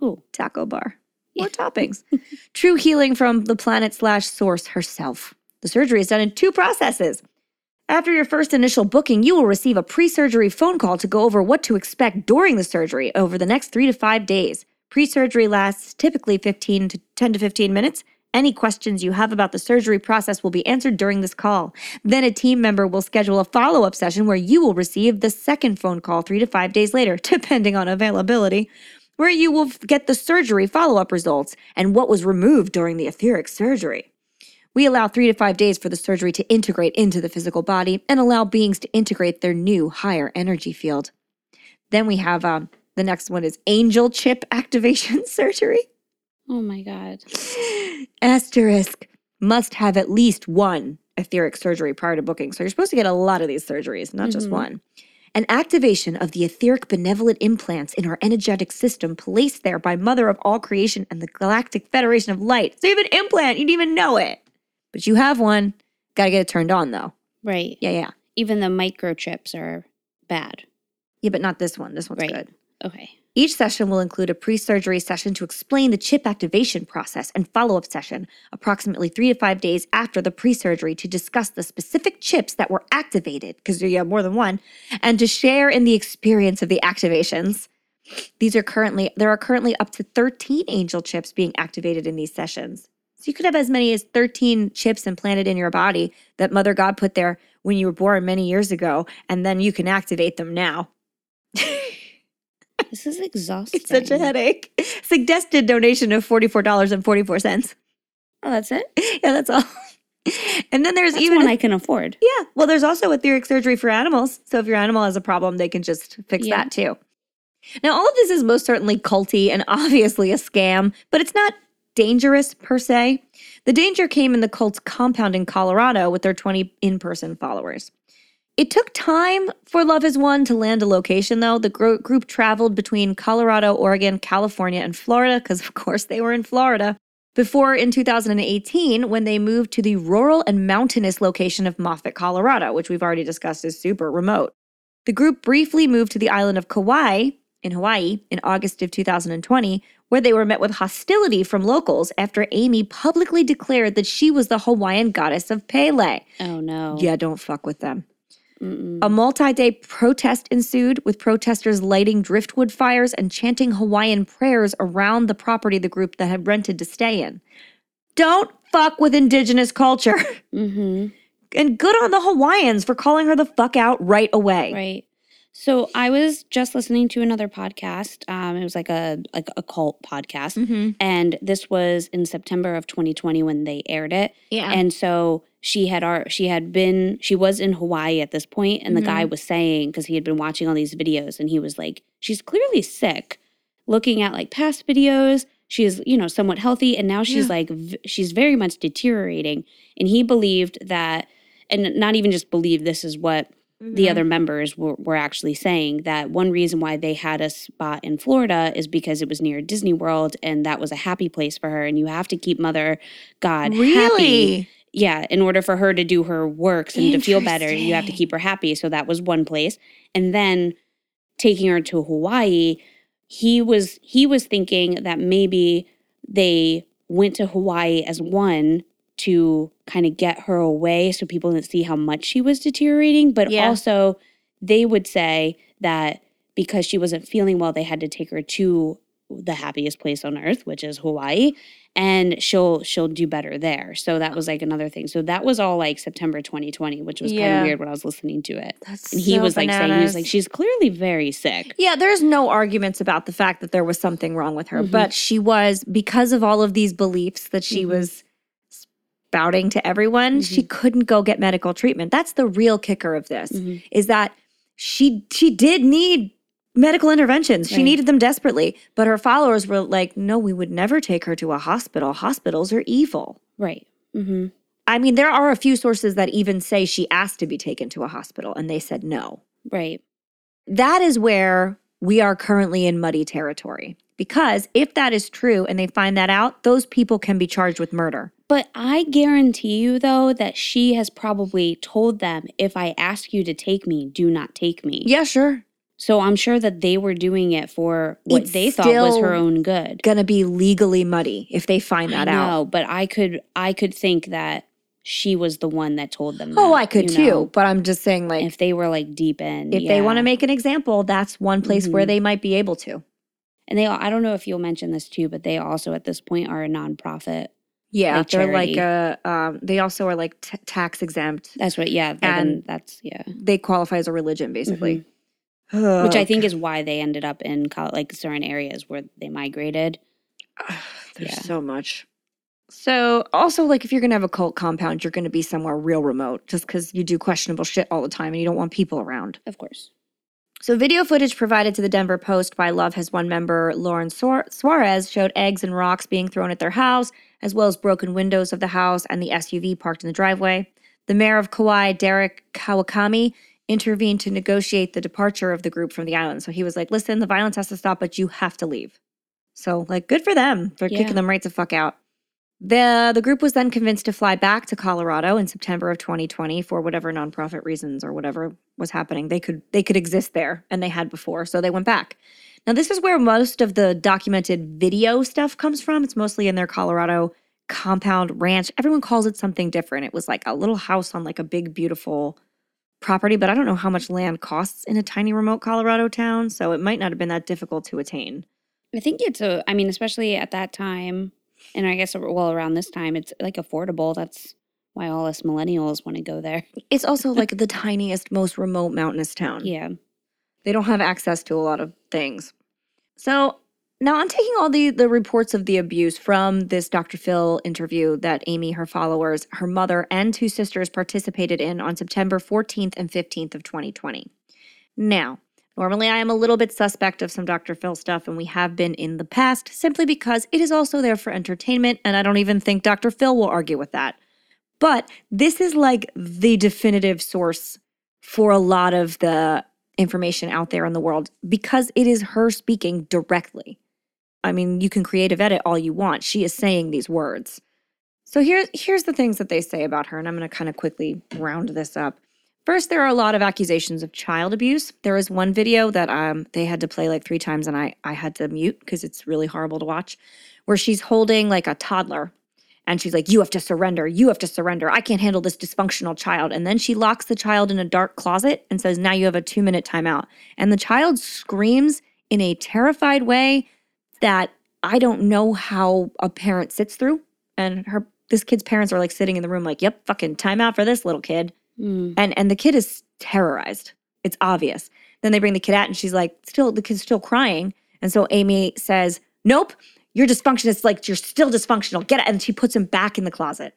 oh, Taco bar. More Yeah. toppings. True healing from the planet slash source herself. The surgery is done in two processes. After your first initial booking, you will receive a pre surgery phone call to go over what to expect during the surgery over the next three to five days. Pre surgery lasts typically 15 to 10 to 15 minutes. Any questions you have about the surgery process will be answered during this call. Then a team member will schedule a follow up session where you will receive the second phone call three to five days later, depending on availability, where you will get the surgery follow up results and what was removed during the etheric surgery. We allow three to five days for the surgery to integrate into the physical body and allow beings to integrate their new higher energy field. Then we have um, the next one is angel chip activation surgery. Oh my God. Asterisk must have at least one etheric surgery prior to booking. So you're supposed to get a lot of these surgeries, not just Mhm. one. An activation of the etheric benevolent implants in our energetic system placed there by Mother of all creation and the Galactic Federation of Light. So you have an implant, you didn't even know it. But you have one. Gotta get it turned on though. Right. Yeah, yeah. Even the microchips are bad. Yeah, but not this one. This one's Right. good. Okay. Each session will include a pre surgery session to explain the chip activation process and follow up session, approximately three to five days after the pre surgery, to discuss the specific chips that were activated, because you have more than one, and to share in the experience of the activations. These are currently, there are currently up to 13 angel chips being activated in these sessions. So you could have as many as 13 chips implanted in your body that Mother God put there when you were born many years ago, and then you can activate them now. This is exhausting. It's such a headache. Suggested donation of $44.44. Oh, that's it? Yeah, that's all. And then there's That's even, one I can afford. yeah, well, there's also etheric surgery for animals. So if your animal has a problem, they can just fix Yeah. that too. Now, all of this is most certainly culty and obviously a scam, but it's not dangerous per se. The danger came in the cult's compound in Colorado with their 20 in person followers. It took time for Love Has Won to land a location, though. The gro- group traveled between Colorado, Oregon, California, and Florida, because of course they were in Florida, before in 2018 when they moved to the rural and mountainous location of Moffat, Colorado, which we've already discussed is super remote. The group briefly moved to the island of Kauai in Hawaii in August of 2020, where they were met with hostility from locals after Amy publicly declared that she was the Hawaiian goddess of Pele. Oh no. Yeah, don't fuck with them. Mm-mm. A multi day protest ensued, with protesters lighting driftwood fires and chanting Hawaiian prayers around the property the group that had rented to stay in. Don't fuck with indigenous culture. Mhm. And good on the Hawaiians for calling her the fuck out right away. Right. So I was just listening to another podcast. Um, it was like a like a cult podcast, Mm-hmm. and this was in September of 2020 when they aired it. Yeah. And so she had our she had been she was in Hawaii at this point, and the guy was saying because he had been watching all these videos, and he was like, "She's clearly sick." Looking at like past videos, she is you know somewhat healthy, and now she's Yeah. like v- she's very much deteriorating. And he believed that, and not even just believed this is what Mm-hmm. the other members were, were actually saying that one reason why they had a spot in Florida is because it was near Disney World and that was a happy place for her. And you have to keep Mother God happy. really? Yeah, in order for her to do her works and to feel better, you have to keep her happy. So that was one place. And then taking her to Hawaii, he was he was thinking that maybe they went to Hawaii as one to kind of get her away so people didn't see how much she was deteriorating, but Yeah. also they would say that because she wasn't feeling well, they had to take her to the happiest place on earth, which is Hawaii, and she'll she'll do better there. So that was like another thing. So that was all like September 2020, which was kind of weird when I was listening to it. That's And he so was like saying he was like she's clearly very sick. Yeah, there's no arguments about the fact that there was something wrong with her, Mhm. but she was because of all of these beliefs that she Mhm. was spouting to everyone, she couldn't go get medical treatment. That's the real kicker of this. Mhm. Is that she she did need medical interventions. She needed them desperately, but her followers were like, "No, we would never take her to a hospital. Hospitals are evil." Right. hmm I mean, there are a few sources that even say she asked to be taken to a hospital and they said no. Right. that is where we are currently in muddy territory. Because if that is true and they find that out, those people can be charged with murder. But I guarantee you, though, that she has probably told them, if I ask you to take me, do not take me. Yeah, sure. So I'm sure that they were doing it for what It's they thought was her own good. Gonna be legally muddy if they find that I out. know, but I could, I could think that she was the one that told them. Oh, that, I could you too. know? But I'm just saying, like, If they were like deep in, if they want to make an example, that's one place where Mhm. they might be able to. and they, I don't know if you'll mention this too, but they also at this point are a nonprofit. Yeah, Like they're like a. Um, they also are like t- tax exempt. That's what, yeah, And- gonna- that's yeah. They qualify as a religion, basically. Mm-hmm. Which I think is why they ended up in like certain areas where they migrated. There's Yeah. so much. So, also, like, if you're going to have a cult compound, you're going to be somewhere real remote just because you do questionable shit all the time and you don't want people around. Of course. So, video footage provided to the Denver Post by Love Has Won member Lauren Suar- Suarez showed eggs and rocks being thrown at their house, as well as broken windows of the house and the SUV parked in the driveway. The mayor of Kauai, Derek Kawakami, intervened to negotiate the departure of the group from the island. So he was like, listen, the violence has to stop, but you have to leave. So, like, good for them for Yeah. kicking them right the fuck out. The, the group was then convinced to fly back to Colorado in September of 2020 for whatever nonprofit reasons or whatever was happening. They could they could exist there and they had before, so they went back. Now this is where most of the documented video stuff comes from. It's mostly in their Colorado compound ranch. Everyone calls it something different. It was like a little house on like a big beautiful property, but I don't know how much land costs in a tiny remote Colorado town, so it might not have been that difficult to attain. I think it's a, I mean, especially at that time, and I guess, well, around this time, it's like affordable. That's why all us millennials want to go there. It's also like the tiniest, most remote mountainous town. Yeah. They don't have access to a lot of things. So now I'm taking all the the reports of the abuse from this Dr. Phil interview that Amy, her followers, her mother, and two sisters participated in on September 14th and 15th of 2020. Now, normally I am a little bit suspect of some Dr. Phil stuff, and we have been in the past simply because it is also there for entertainment, and I don't even think Dr. Phil will argue with that. But this is like the definitive source for a lot of the information out there in the world because it is her speaking directly. I mean, you can creative edit all you want. She is saying these words. So here's here's the things that they say about her, and I'm going to kind of quickly round this up. First, there are a lot of accusations of child abuse. There is one video that um, they had to play like three times, and I I had to mute because it's really horrible to watch, where she's holding like a toddler, And she's like, You have to surrender. You have to surrender. I can't handle this dysfunctional child. And then she locks the child in a dark closet and says, Now you have a two minute timeout. And the child screams in a terrified way that I don't know how a parent sits through. And her this kid's parents are like sitting in the room, like, Yep, fucking timeout for this little kid. Mm. And and the kid is terrorized. It's obvious. Then they bring the kid out and she's like, still, the kid's still crying. And so Amy says, Nope, your dysfunction is like you're still dysfunctional. Get it. And she puts him back in the closet.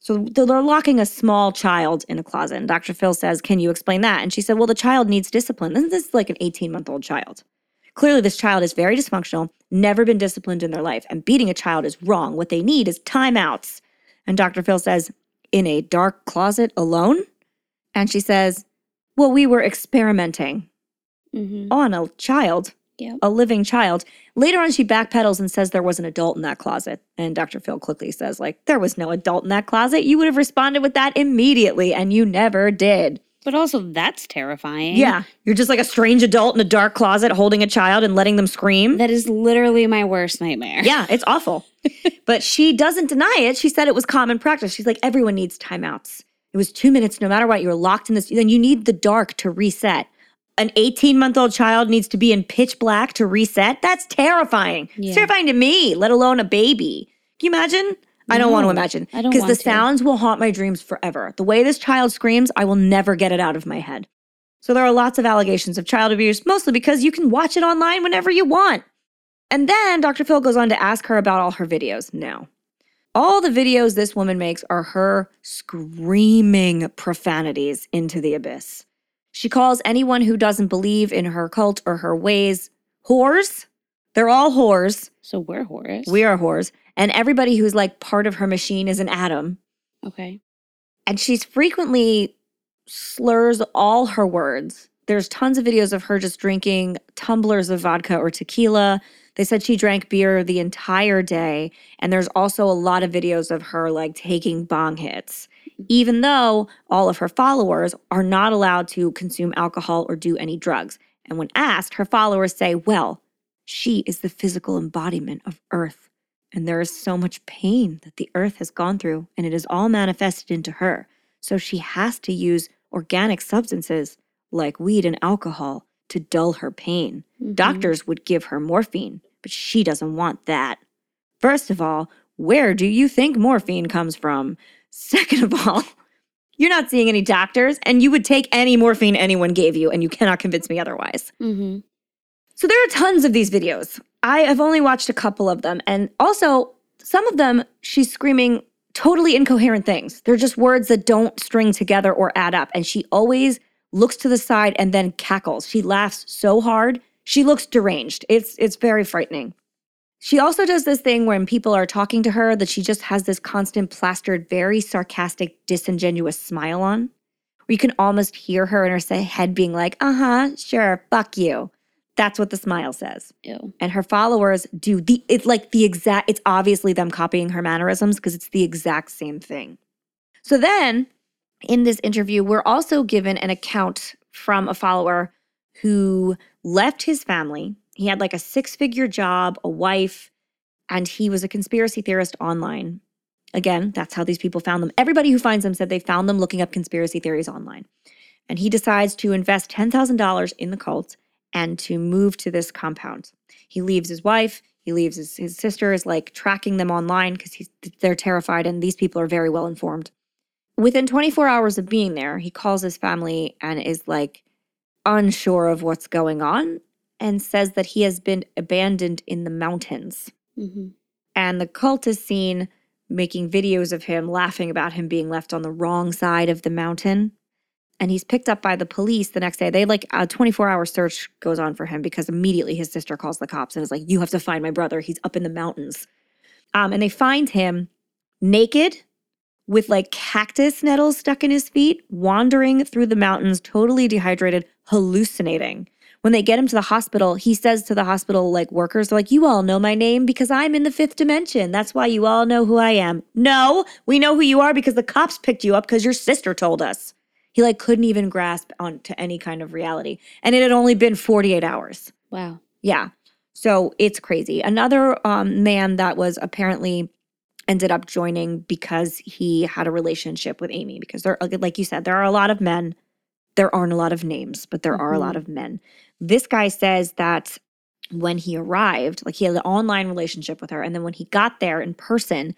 So they're locking a small child in a closet. And Dr. Phil says, Can you explain that? And she said, Well, the child needs discipline. And this is like an 18 month old child. Clearly, this child is very dysfunctional, never been disciplined in their life, and beating a child is wrong. What they need is timeouts. And Dr. Phil says, In a dark closet alone? And she says, Well, we were experimenting hmm on a child, Yep. a living child. Later on, she backpedals and says there was an adult in that closet. And Dr. Phil quickly says, like, there was no adult in that closet. You would have responded with that immediately, and you never did. But also, that's terrifying. Yeah, you're just like a strange adult in a dark closet holding a child and letting them scream. That is literally my worst nightmare. yeah, it's awful. but she doesn't deny it. She said it was common practice. She's like, everyone needs timeouts. It was two minutes, no matter what. You're locked in this. Then you need the dark to reset. An 18 month old child needs to be in pitch black to reset. That's terrifying. Yeah. It's terrifying to me, let alone a baby. Can you imagine? I don't want to imagine. I don't Because the to. sounds will haunt my dreams forever. The way this child screams, I will never get it out of my head. So there are lots of allegations of child abuse, mostly because you can watch it online whenever you want. And then Dr. Phil goes on to ask her about all her videos. No. All the videos this woman makes are her screaming profanities into the abyss. She calls anyone who doesn't believe in her cult or her ways whores. They're all whores. So we're whores. We are whores. And everybody who's like part of her machine is an atom. Okay. And she's frequently slurs all her words. There's tons of videos of her just drinking tumblers of vodka or tequila. They said she drank beer the entire day. And there's also a lot of videos of her like taking bong hits, even though all of her followers are not allowed to consume alcohol or do any drugs. And when asked, her followers say, well, she is the physical embodiment of Earth. And there is so much pain that the Earth has gone through, and it is all manifested into her. So she has to use organic substances like weed and alcohol to dull her pain. Mhm. Doctors would give her morphine, but she doesn't want that. First of all, where do you think morphine comes from? Second of all, you're not seeing any doctors, and you would take any morphine anyone gave you, and you cannot convince me otherwise. Mhm. So there are tons of these videos. I have only watched a couple of them. And also, some of them, she's screaming totally incoherent things. They're just words that don't string together or add up. And she always looks to the side and then cackles. She laughs so hard. She looks deranged. It's it's very frightening. She also does this thing when people are talking to her that she just has this constant plastered, very sarcastic, disingenuous smile on. Where you can almost hear her in her head being like, uh huh, sure, fuck you. That's what the smile says. Ew. And her followers do the, it's like the exact, it's obviously them copying her mannerisms because it's the exact same thing. So then in this interview, we're also given an account from a follower who left his family. He had like a six figure job, a wife, and he was a conspiracy theorist online. Again, that's how these people found them. Everybody who finds them said they found them looking up conspiracy theories online. And he decides to invest $10,000 in the cult and to move to this compound. He leaves his wife, he leaves his, his sister is like tracking them online because they're terrified and these people are very well informed. Within 24 hours of being there, he calls his family and is like unsure of what's going on and says that he has been abandoned in the mountains. Mhm. And the cult is seen making videos of him laughing about him being left on the wrong side of the mountain. And he's picked up by the police the next day. They like a 24 hour search goes on for him because immediately his sister calls the cops and is like, You have to find my brother. He's up in the mountains. Um, and they find him naked with like cactus nettles stuck in his feet, wandering through the mountains, totally dehydrated, hallucinating. When they get him to the hospital, he says to the hospital like workers, they're like, "You all know my name because I'm in the fifth dimension. That's why you all know who I am." No, we know who you are because the cops picked you up because your sister told us. He like couldn't even grasp onto any kind of reality, and it had only been 48 hours. Wow. Yeah. So it's crazy. Another um, man that was apparently ended up joining because he had a relationship with Amy. Because there, like you said, there are a lot of men. There aren't a lot of names, but there are a lot Mhm. of men. This guy says that when he arrived, like he had an online relationship with her, and then when he got there in person,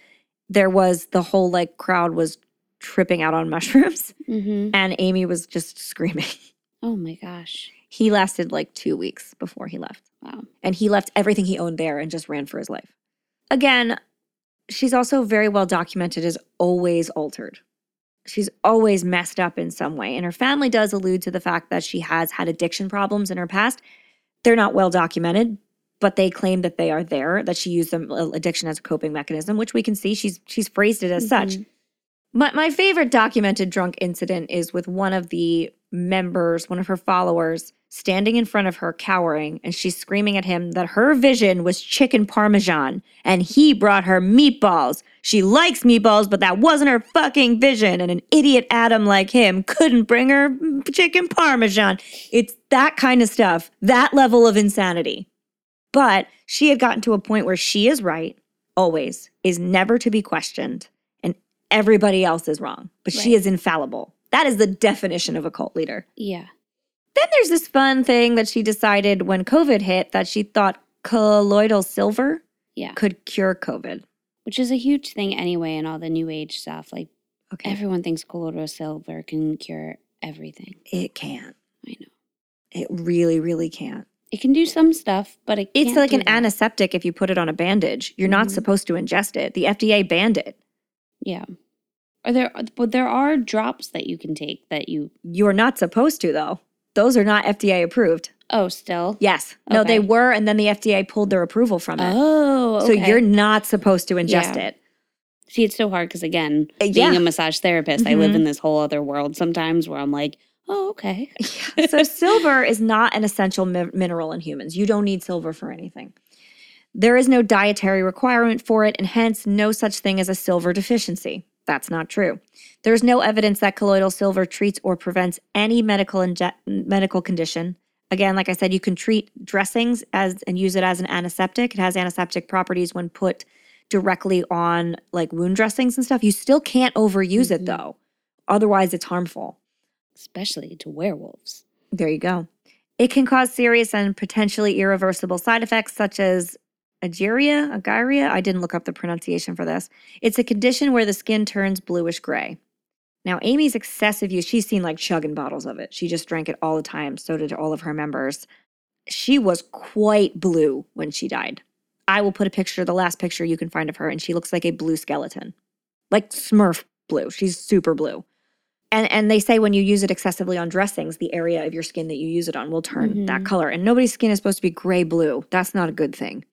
there was the whole like crowd was tripping out on mushrooms, Mm-hmm. and Amy was just screaming. Oh my gosh. He lasted like two weeks before he left. Wow. and he left everything he owned there and just ran for his life. Again, she's also very well documented as always altered. She's always messed up in some way, and her family does allude to the fact that she has had addiction problems in her past. They're not well documented, but they claim that they are there, that she used them, uh, addiction as a coping mechanism, which we can see she's she's phrased it as such. Mhm. My, my favorite documented drunk incident is with one of the members, one of her followers, standing in front of her, cowering, and she's screaming at him that her vision was chicken parmesan and he brought her meatballs. She likes meatballs, but that wasn't her fucking vision. And an idiot Adam like him couldn't bring her chicken parmesan. It's that kind of stuff, that level of insanity. But she had gotten to a point where she is right, always, is never to be questioned and everybody else is wrong, but she is infallible. That is the definition of a cult leader. Yeah. Then there's this fun thing that she decided when COVID hit that she thought colloidal silver Yeah. could cure COVID. Which is a huge thing anyway in all the new age stuff. Like Okay. everyone thinks colloidal silver can cure everything. it can't. I know. It really, really can't. It can do some stuff, but it It's like an that. antiseptic if you put it on a bandage. You're not Mhm. supposed to ingest it. The FDA banned it. Yeah. Are there but there are drops that you can take that you You're not supposed to, though. Those are not FDA approved. oh still? Yes. No, they were, and then the FDA pulled their approval from it. Oh, So you're not supposed to ingest Yeah. it. See, it's so hard because again, Uh, being yeah. a massage therapist, I live Mhm. in this whole other world sometimes where I'm like, oh, okay. Yeah. So silver is not an essential mi- mineral in humans. You don't need silver for anything. There is no dietary requirement for it, and hence no such thing as a silver deficiency. That's not true. There is no evidence that colloidal silver treats or prevents any medical inje- medical condition. Again, like I said, you can treat dressings as and use it as an antiseptic. It has antiseptic properties when put directly on like wound dressings and stuff. You still can't overuse it Mhm. though. Otherwise, it's harmful. Especially to werewolves. There you go. It can cause serious and potentially irreversible side effects such as ageria, agiria. I didn't look up the pronunciation for this. It's a condition where the skin turns bluish gray. Now, Amy's excessive use, she's seen like chugging bottles of it. She just drank it all the time. So did all of her members. She was quite blue when she died. I will put a picture, the last picture you can find of her, and she looks like a blue skeleton, like Smurf blue. She's super blue. And and they say when you use it excessively on dressings, the area of your skin that you use it on will turn that Mhm. color. And nobody's skin is supposed to be gray blue. That's not a good thing.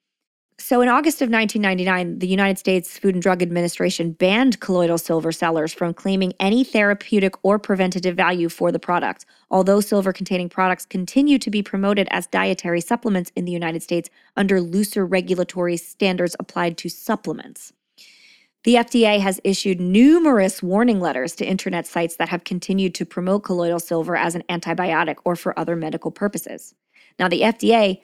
So in August of 1999, the United States Food and Drug Administration banned colloidal silver sellers from claiming any therapeutic or preventative value for the product. Although silver containing products continue to be promoted as dietary supplements in the United States under looser regulatory standards applied to supplements. The FDA has issued numerous warning letters to internet sites that have continued to promote colloidal silver as an antibiotic or for other medical purposes. Now, the FDA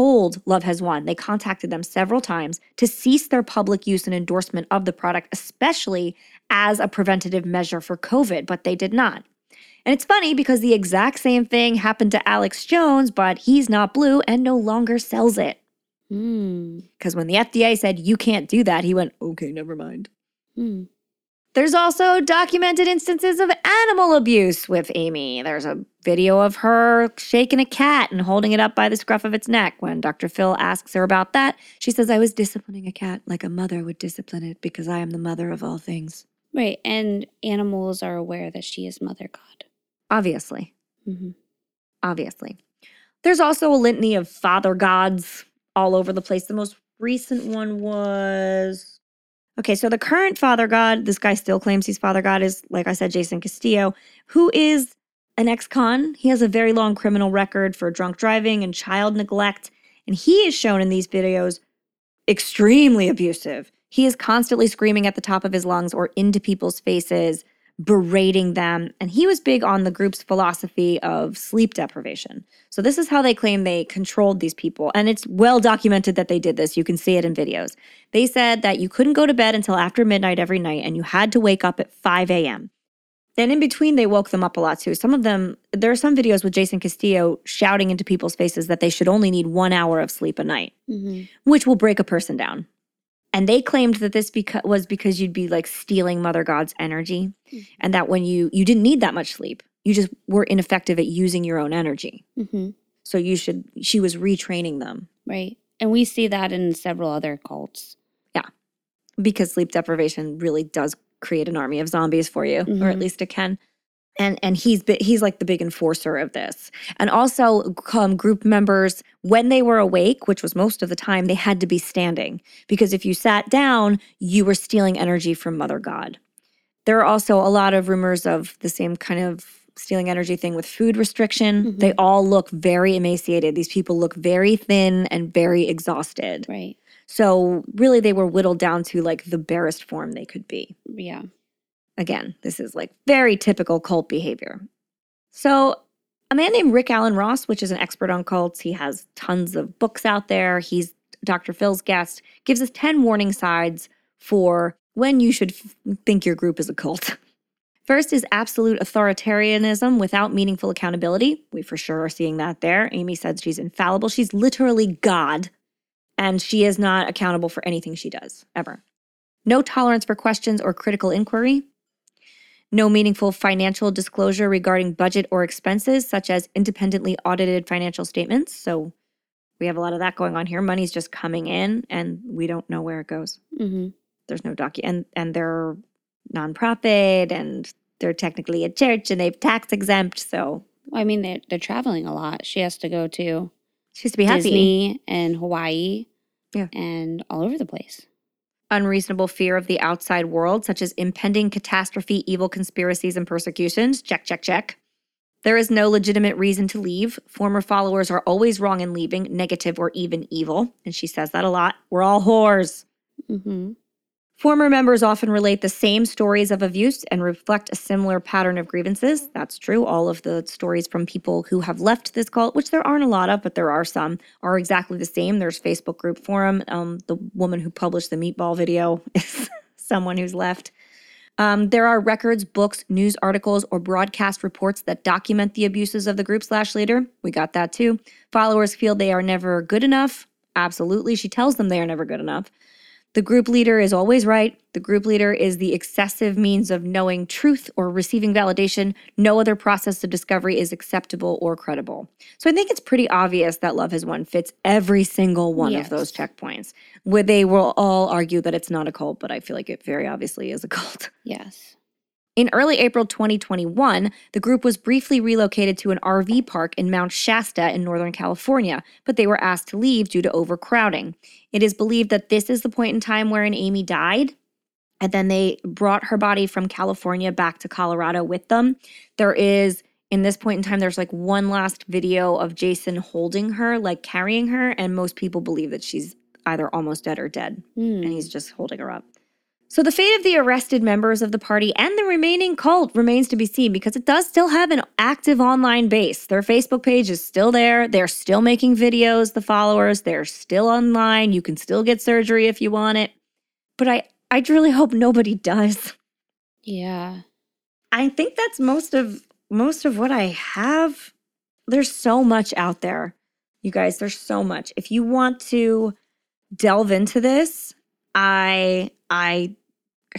told Love Has Won, they contacted them several times to cease their public use and endorsement of the product, especially as a preventative measure for COVID, but they did not. And it's funny because the exact same thing happened to Alex Jones, but he's not blue and no longer sells it. Hmm. Because when the FDA said you can't do that, he went, okay, never mind. Hmm. There's also documented instances of animal abuse with Amy. There's a video of her shaking a cat and holding it up by the scruff of its neck. When Dr. Phil asks her about that, she says, I was disciplining a cat like a mother would discipline it because I am the mother of all things. Right. And animals are aware that she is Mother God. Obviously. Mm-hmm. Obviously. There's also a litany of father gods all over the place. The most recent one was. Okay, so the current father god, this guy still claims he's father god, is, like I said, Jason Castillo, who is an ex con. He has a very long criminal record for drunk driving and child neglect. And he is shown in these videos extremely abusive. He is constantly screaming at the top of his lungs or into people's faces, berating them. And he was big on the group's philosophy of sleep deprivation. So, this is how they claim they controlled these people. And it's well documented that they did this. You can see it in videos. They said that you couldn't go to bed until after midnight every night and you had to wake up at 5 a.m. Then in between, they woke them up a lot too. Some of them, there are some videos with Jason Castillo shouting into people's faces that they should only need one hour of sleep a night, hmm which will break a person down. And they claimed that this beca- was because you'd be like stealing Mother God's energy, Mhm. and that when you you didn't need that much sleep, you just were ineffective at using your own energy. hmm So you should. She was retraining them Right. And we see that in several other cults. Yeah. Because sleep deprivation really does create an army of zombies for you, or at Mhm. least it can. And and he's bi- he's like the big enforcer of this. And also, um, group members when they were awake, which was most of the time, they had to be standing because if you sat down, you were stealing energy from Mother God. There are also a lot of rumors of the same kind of stealing energy thing with food restriction. Mhm. They all look very emaciated. These people look very thin and very exhausted. Right. So really they were whittled down to like the barest form they could be. Yeah. Again, this is like very typical cult behavior. So a man named Rick Alan Ross, which is an expert on cults, he has tons of books out there. He's Dr. Phil's guest, gives us 10 warning signs for when you should f- think your group is a cult. First is absolute authoritarianism without meaningful accountability. We for sure are seeing that there. Amy said she's infallible. She's literally God, and she is not accountable for anything she does, ever. No tolerance for questions or critical inquiry. No meaningful financial disclosure regarding budget or expenses, such as independently audited financial statements. So we have a lot of that going on here. Money's just coming in, and we don't know where it goes hmm there's no docu and and they're nonprofit and they're technically a church and they've tax exempt so Well, I mean, they're, they're traveling a lot. She has to go to she has to be happy Disney and Hawaii Yeah. and all over the place. Unreasonable fear of the outside world such as impending catastrophe evil conspiracies and persecutions. Check check check. There is no legitimate reason to leave. Former followers are always wrong in leaving negative or even evil. And she says that a lot. We're all whores. Hmm Former members often relate the same stories of abuse and reflect a similar pattern of grievances. That's true. All of the stories from people who have left this cult, which there aren't a lot of, but there are some, are exactly the same. There's Facebook group forum. Um, the woman who published the meatball video is someone who's left. Um, there are records, books, news articles, or broadcast reports that document the abuses of the group slash leader. We got that too. Followers feel they are never good enough. Absolutely. She tells them they are never good enough. The group leader is always right. The group leader is the excessive means of knowing truth or receiving validation. No other process of discovery is acceptable or credible. So I think it's pretty obvious that Love Has Won fits every single one of those checkpoints. Where they will all argue that it's not a cult, but I feel like it very obviously is a cult. Yes. In early April 2021, the group was briefly relocated to an RV park in Mount Shasta in Northern California, but they were asked to leave due to overcrowding. It is believed that this is the point in time wherein Amy died, and then they brought her body from California back to Colorado with them. There is, in this point in time, there's like one last video of Jason holding her, like carrying her, and most people believe that she's either almost dead or dead Hmm. and he's just holding her up. So the fate of the arrested members of the party and the remaining cult remains to be seen because it does still have an active online base. Their Facebook page is still there. They're still making videos, the followers, they're still online. You can still get surgery if you want it. But I I really hope nobody does. Yeah. I think that's most of most of what I have. There's so much out there. You guys, there's so much. If you want to delve into this, I I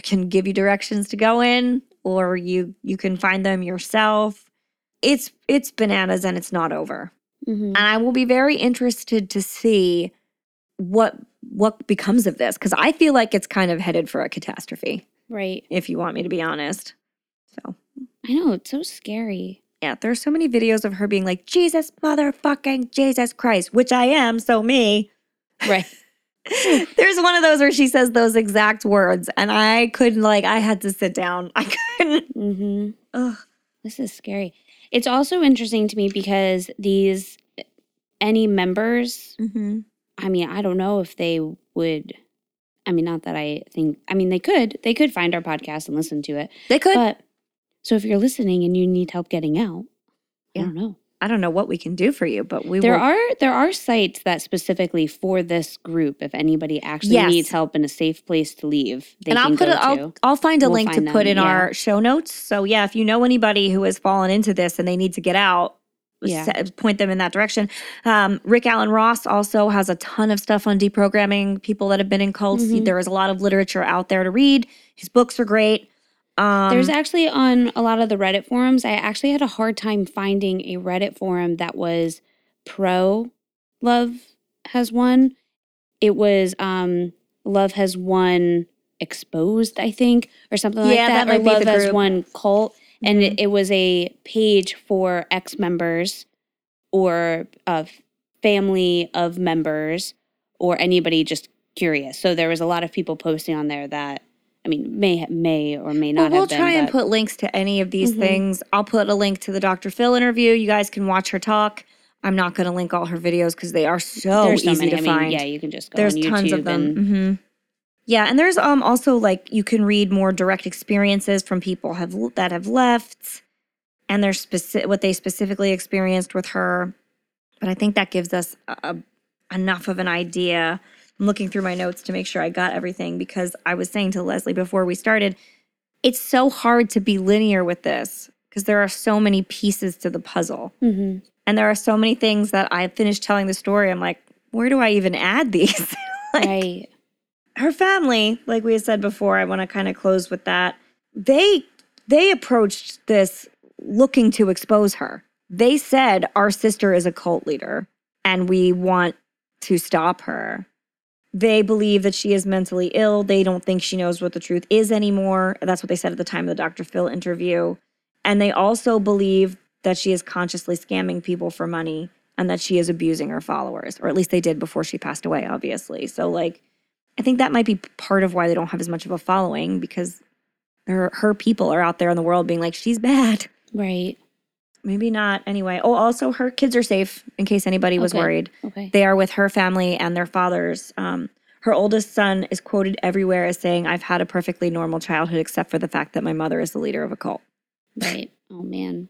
can give you directions to go in or you you can find them yourself. It's it's bananas and it's not over. hmm And I will be very interested to see what what becomes of this cuz I feel like it's kind of headed for a catastrophe Right. if you want me to be honest. So, I know. It's so scary. yeah, there's so many videos of her being like, Jesus motherfucking Jesus Christ, which I am, so me. Right. There's one of those where she says those exact words, and I couldn't, like, I had to sit down. I couldn't. hmm Ugh. This is scary. It's also interesting to me because these, any members, Mm-hmm. I mean, I don't know if they would. I mean, not that I think, I mean, they could, they could find our podcast and listen to it. They could. But So if you're listening and you need help getting out, Yeah. I don't know. I don't know what we can do for you, but we There will. are there are sites that specifically for this group. If anybody actually Yes. needs help in a safe place to leave, they and can I'll put it. I'll. I'll find a We'll link to find put in yeah. our show notes. So yeah, if you know anybody who has fallen into this and they need to get out, Yeah. se- point them in that direction. Um, Rick Alan Ross also has a ton of stuff on deprogramming people that have been in cults. Mhm. There is a lot of literature out there to read. His books are great. Um, There's actually on a lot of the Reddit forums. I actually had a hard time finding a Reddit forum that was pro love has won. It was um love has won exposed, I think, or something like Yeah, that. that might or love has won cult. And Mhm. it, it was a page for ex members or a family of members or anybody just curious. So there was a lot of people posting on there that I mean may may or may Well, not we'll have been. try and put links to any of these Mhm. things. I'll put a link to the Dr. Phil interview. You guys can watch her talk. I'm not going to link all her videos because they are so There's so easy many. to I mean, find. yeah, you can just go there's on YouTube tons of them. and hmm Yeah, and there's um also like you can read more direct experiences from people have that have left, and there's specific what they specifically experienced with her. But I think that gives us a, a- enough of an idea. I'm looking through my notes to make sure I got everything because I was saying to Leslie before we started, it's so hard to be linear with this because there are so many pieces to the puzzle. Mhm. And there are so many things that I finished telling the story. I'm like, where do I even add these? like, right. her family, like we had said before, I want to kind of close with that. They they approached this looking to expose her. They said our sister is a cult leader and we want to stop her. They believe that she is mentally ill. They don't think she knows what the truth is anymore. That's what they said at the time of the Dr. Phil interview. And they also believe that she is consciously scamming people for money and that she is abusing her followers, or at least they did before she passed away, obviously. So, like, I think that might be part of why they don't have as much of a following because her, her people are out there in the world being like, she's bad. Right. Maybe not. Anyway. Oh, also, her kids are safe in case anybody was Okay. worried. Okay. They are with her family and their fathers. Um, her oldest son is quoted everywhere as saying, I've had a perfectly normal childhood except for the fact that my mother is the leader of a cult. right. Oh man.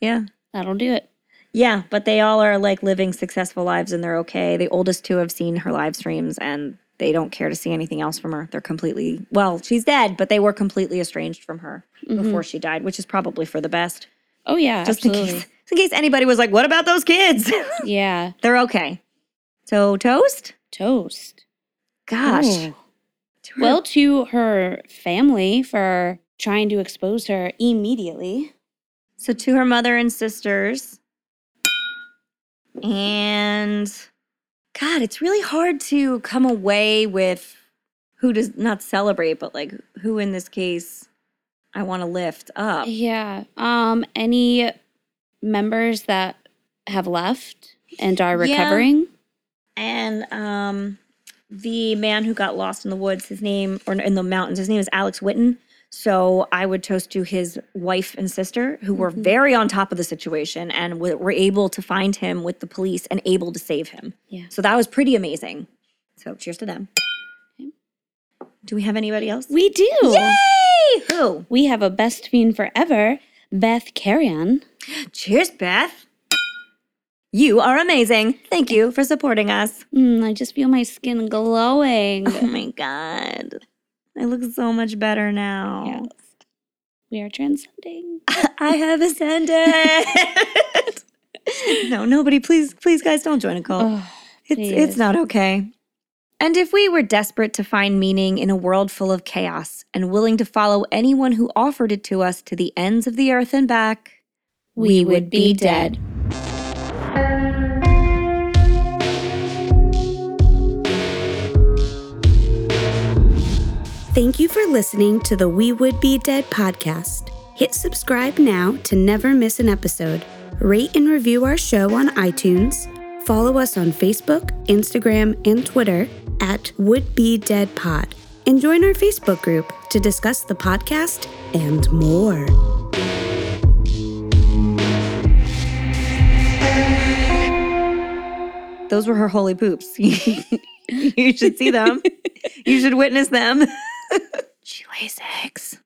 Yeah. That'll do it. Yeah, but they all are like living successful lives and they're okay. The oldest two have seen her live streams and they don't care to see anything else from her. They're completely, well, she's dead, but they were completely estranged from her Mhm. before she died, which is probably for the best. Oh yeah. Just in absolutely. case, in case anybody was like, what about those kids? Yeah. they're okay. So, toast? Toast. Gosh. Oh. To her- Well, to her family for trying to expose her immediately. So to her mother and sisters. And God, it's really hard to come away with who does not celebrate, but like who in this case I want to lift up. Yeah. Um. Any members that have left and are Yeah. recovering? And um the man who got lost in the woods, his name or in the mountains, his name is Alex Witten. So I would toast to his wife and sister who were Mhm. very on top of the situation and w- were able to find him with the police and able to save him. Yeah. So that was pretty amazing. So cheers to them. Do we have anybody else? We do. Yay! Who? We have a best fiend forever, Beth Carrion. Cheers, Beth. You are amazing. Thank you for supporting us. Mm, I just feel my skin glowing. Oh my God. I look so much better now. Yes. We are transcending. I have ascended. no, nobody, please, please, guys, don't join a cult. Oh, it's it's not okay. And if we were desperate to find meaning in a world full of chaos and willing to follow anyone who offered it to us to the ends of the earth and back, we would be dead. Thank you for listening to the We Would Be Dead podcast. Hit subscribe now to never miss an episode. Rate and review our show on iTunes. Follow us on Facebook, Instagram, and Twitter at Would Be Dead Pod. And join our Facebook group to discuss the podcast and more. those were her holy poops. you should see them. you should witness them. she lays eggs.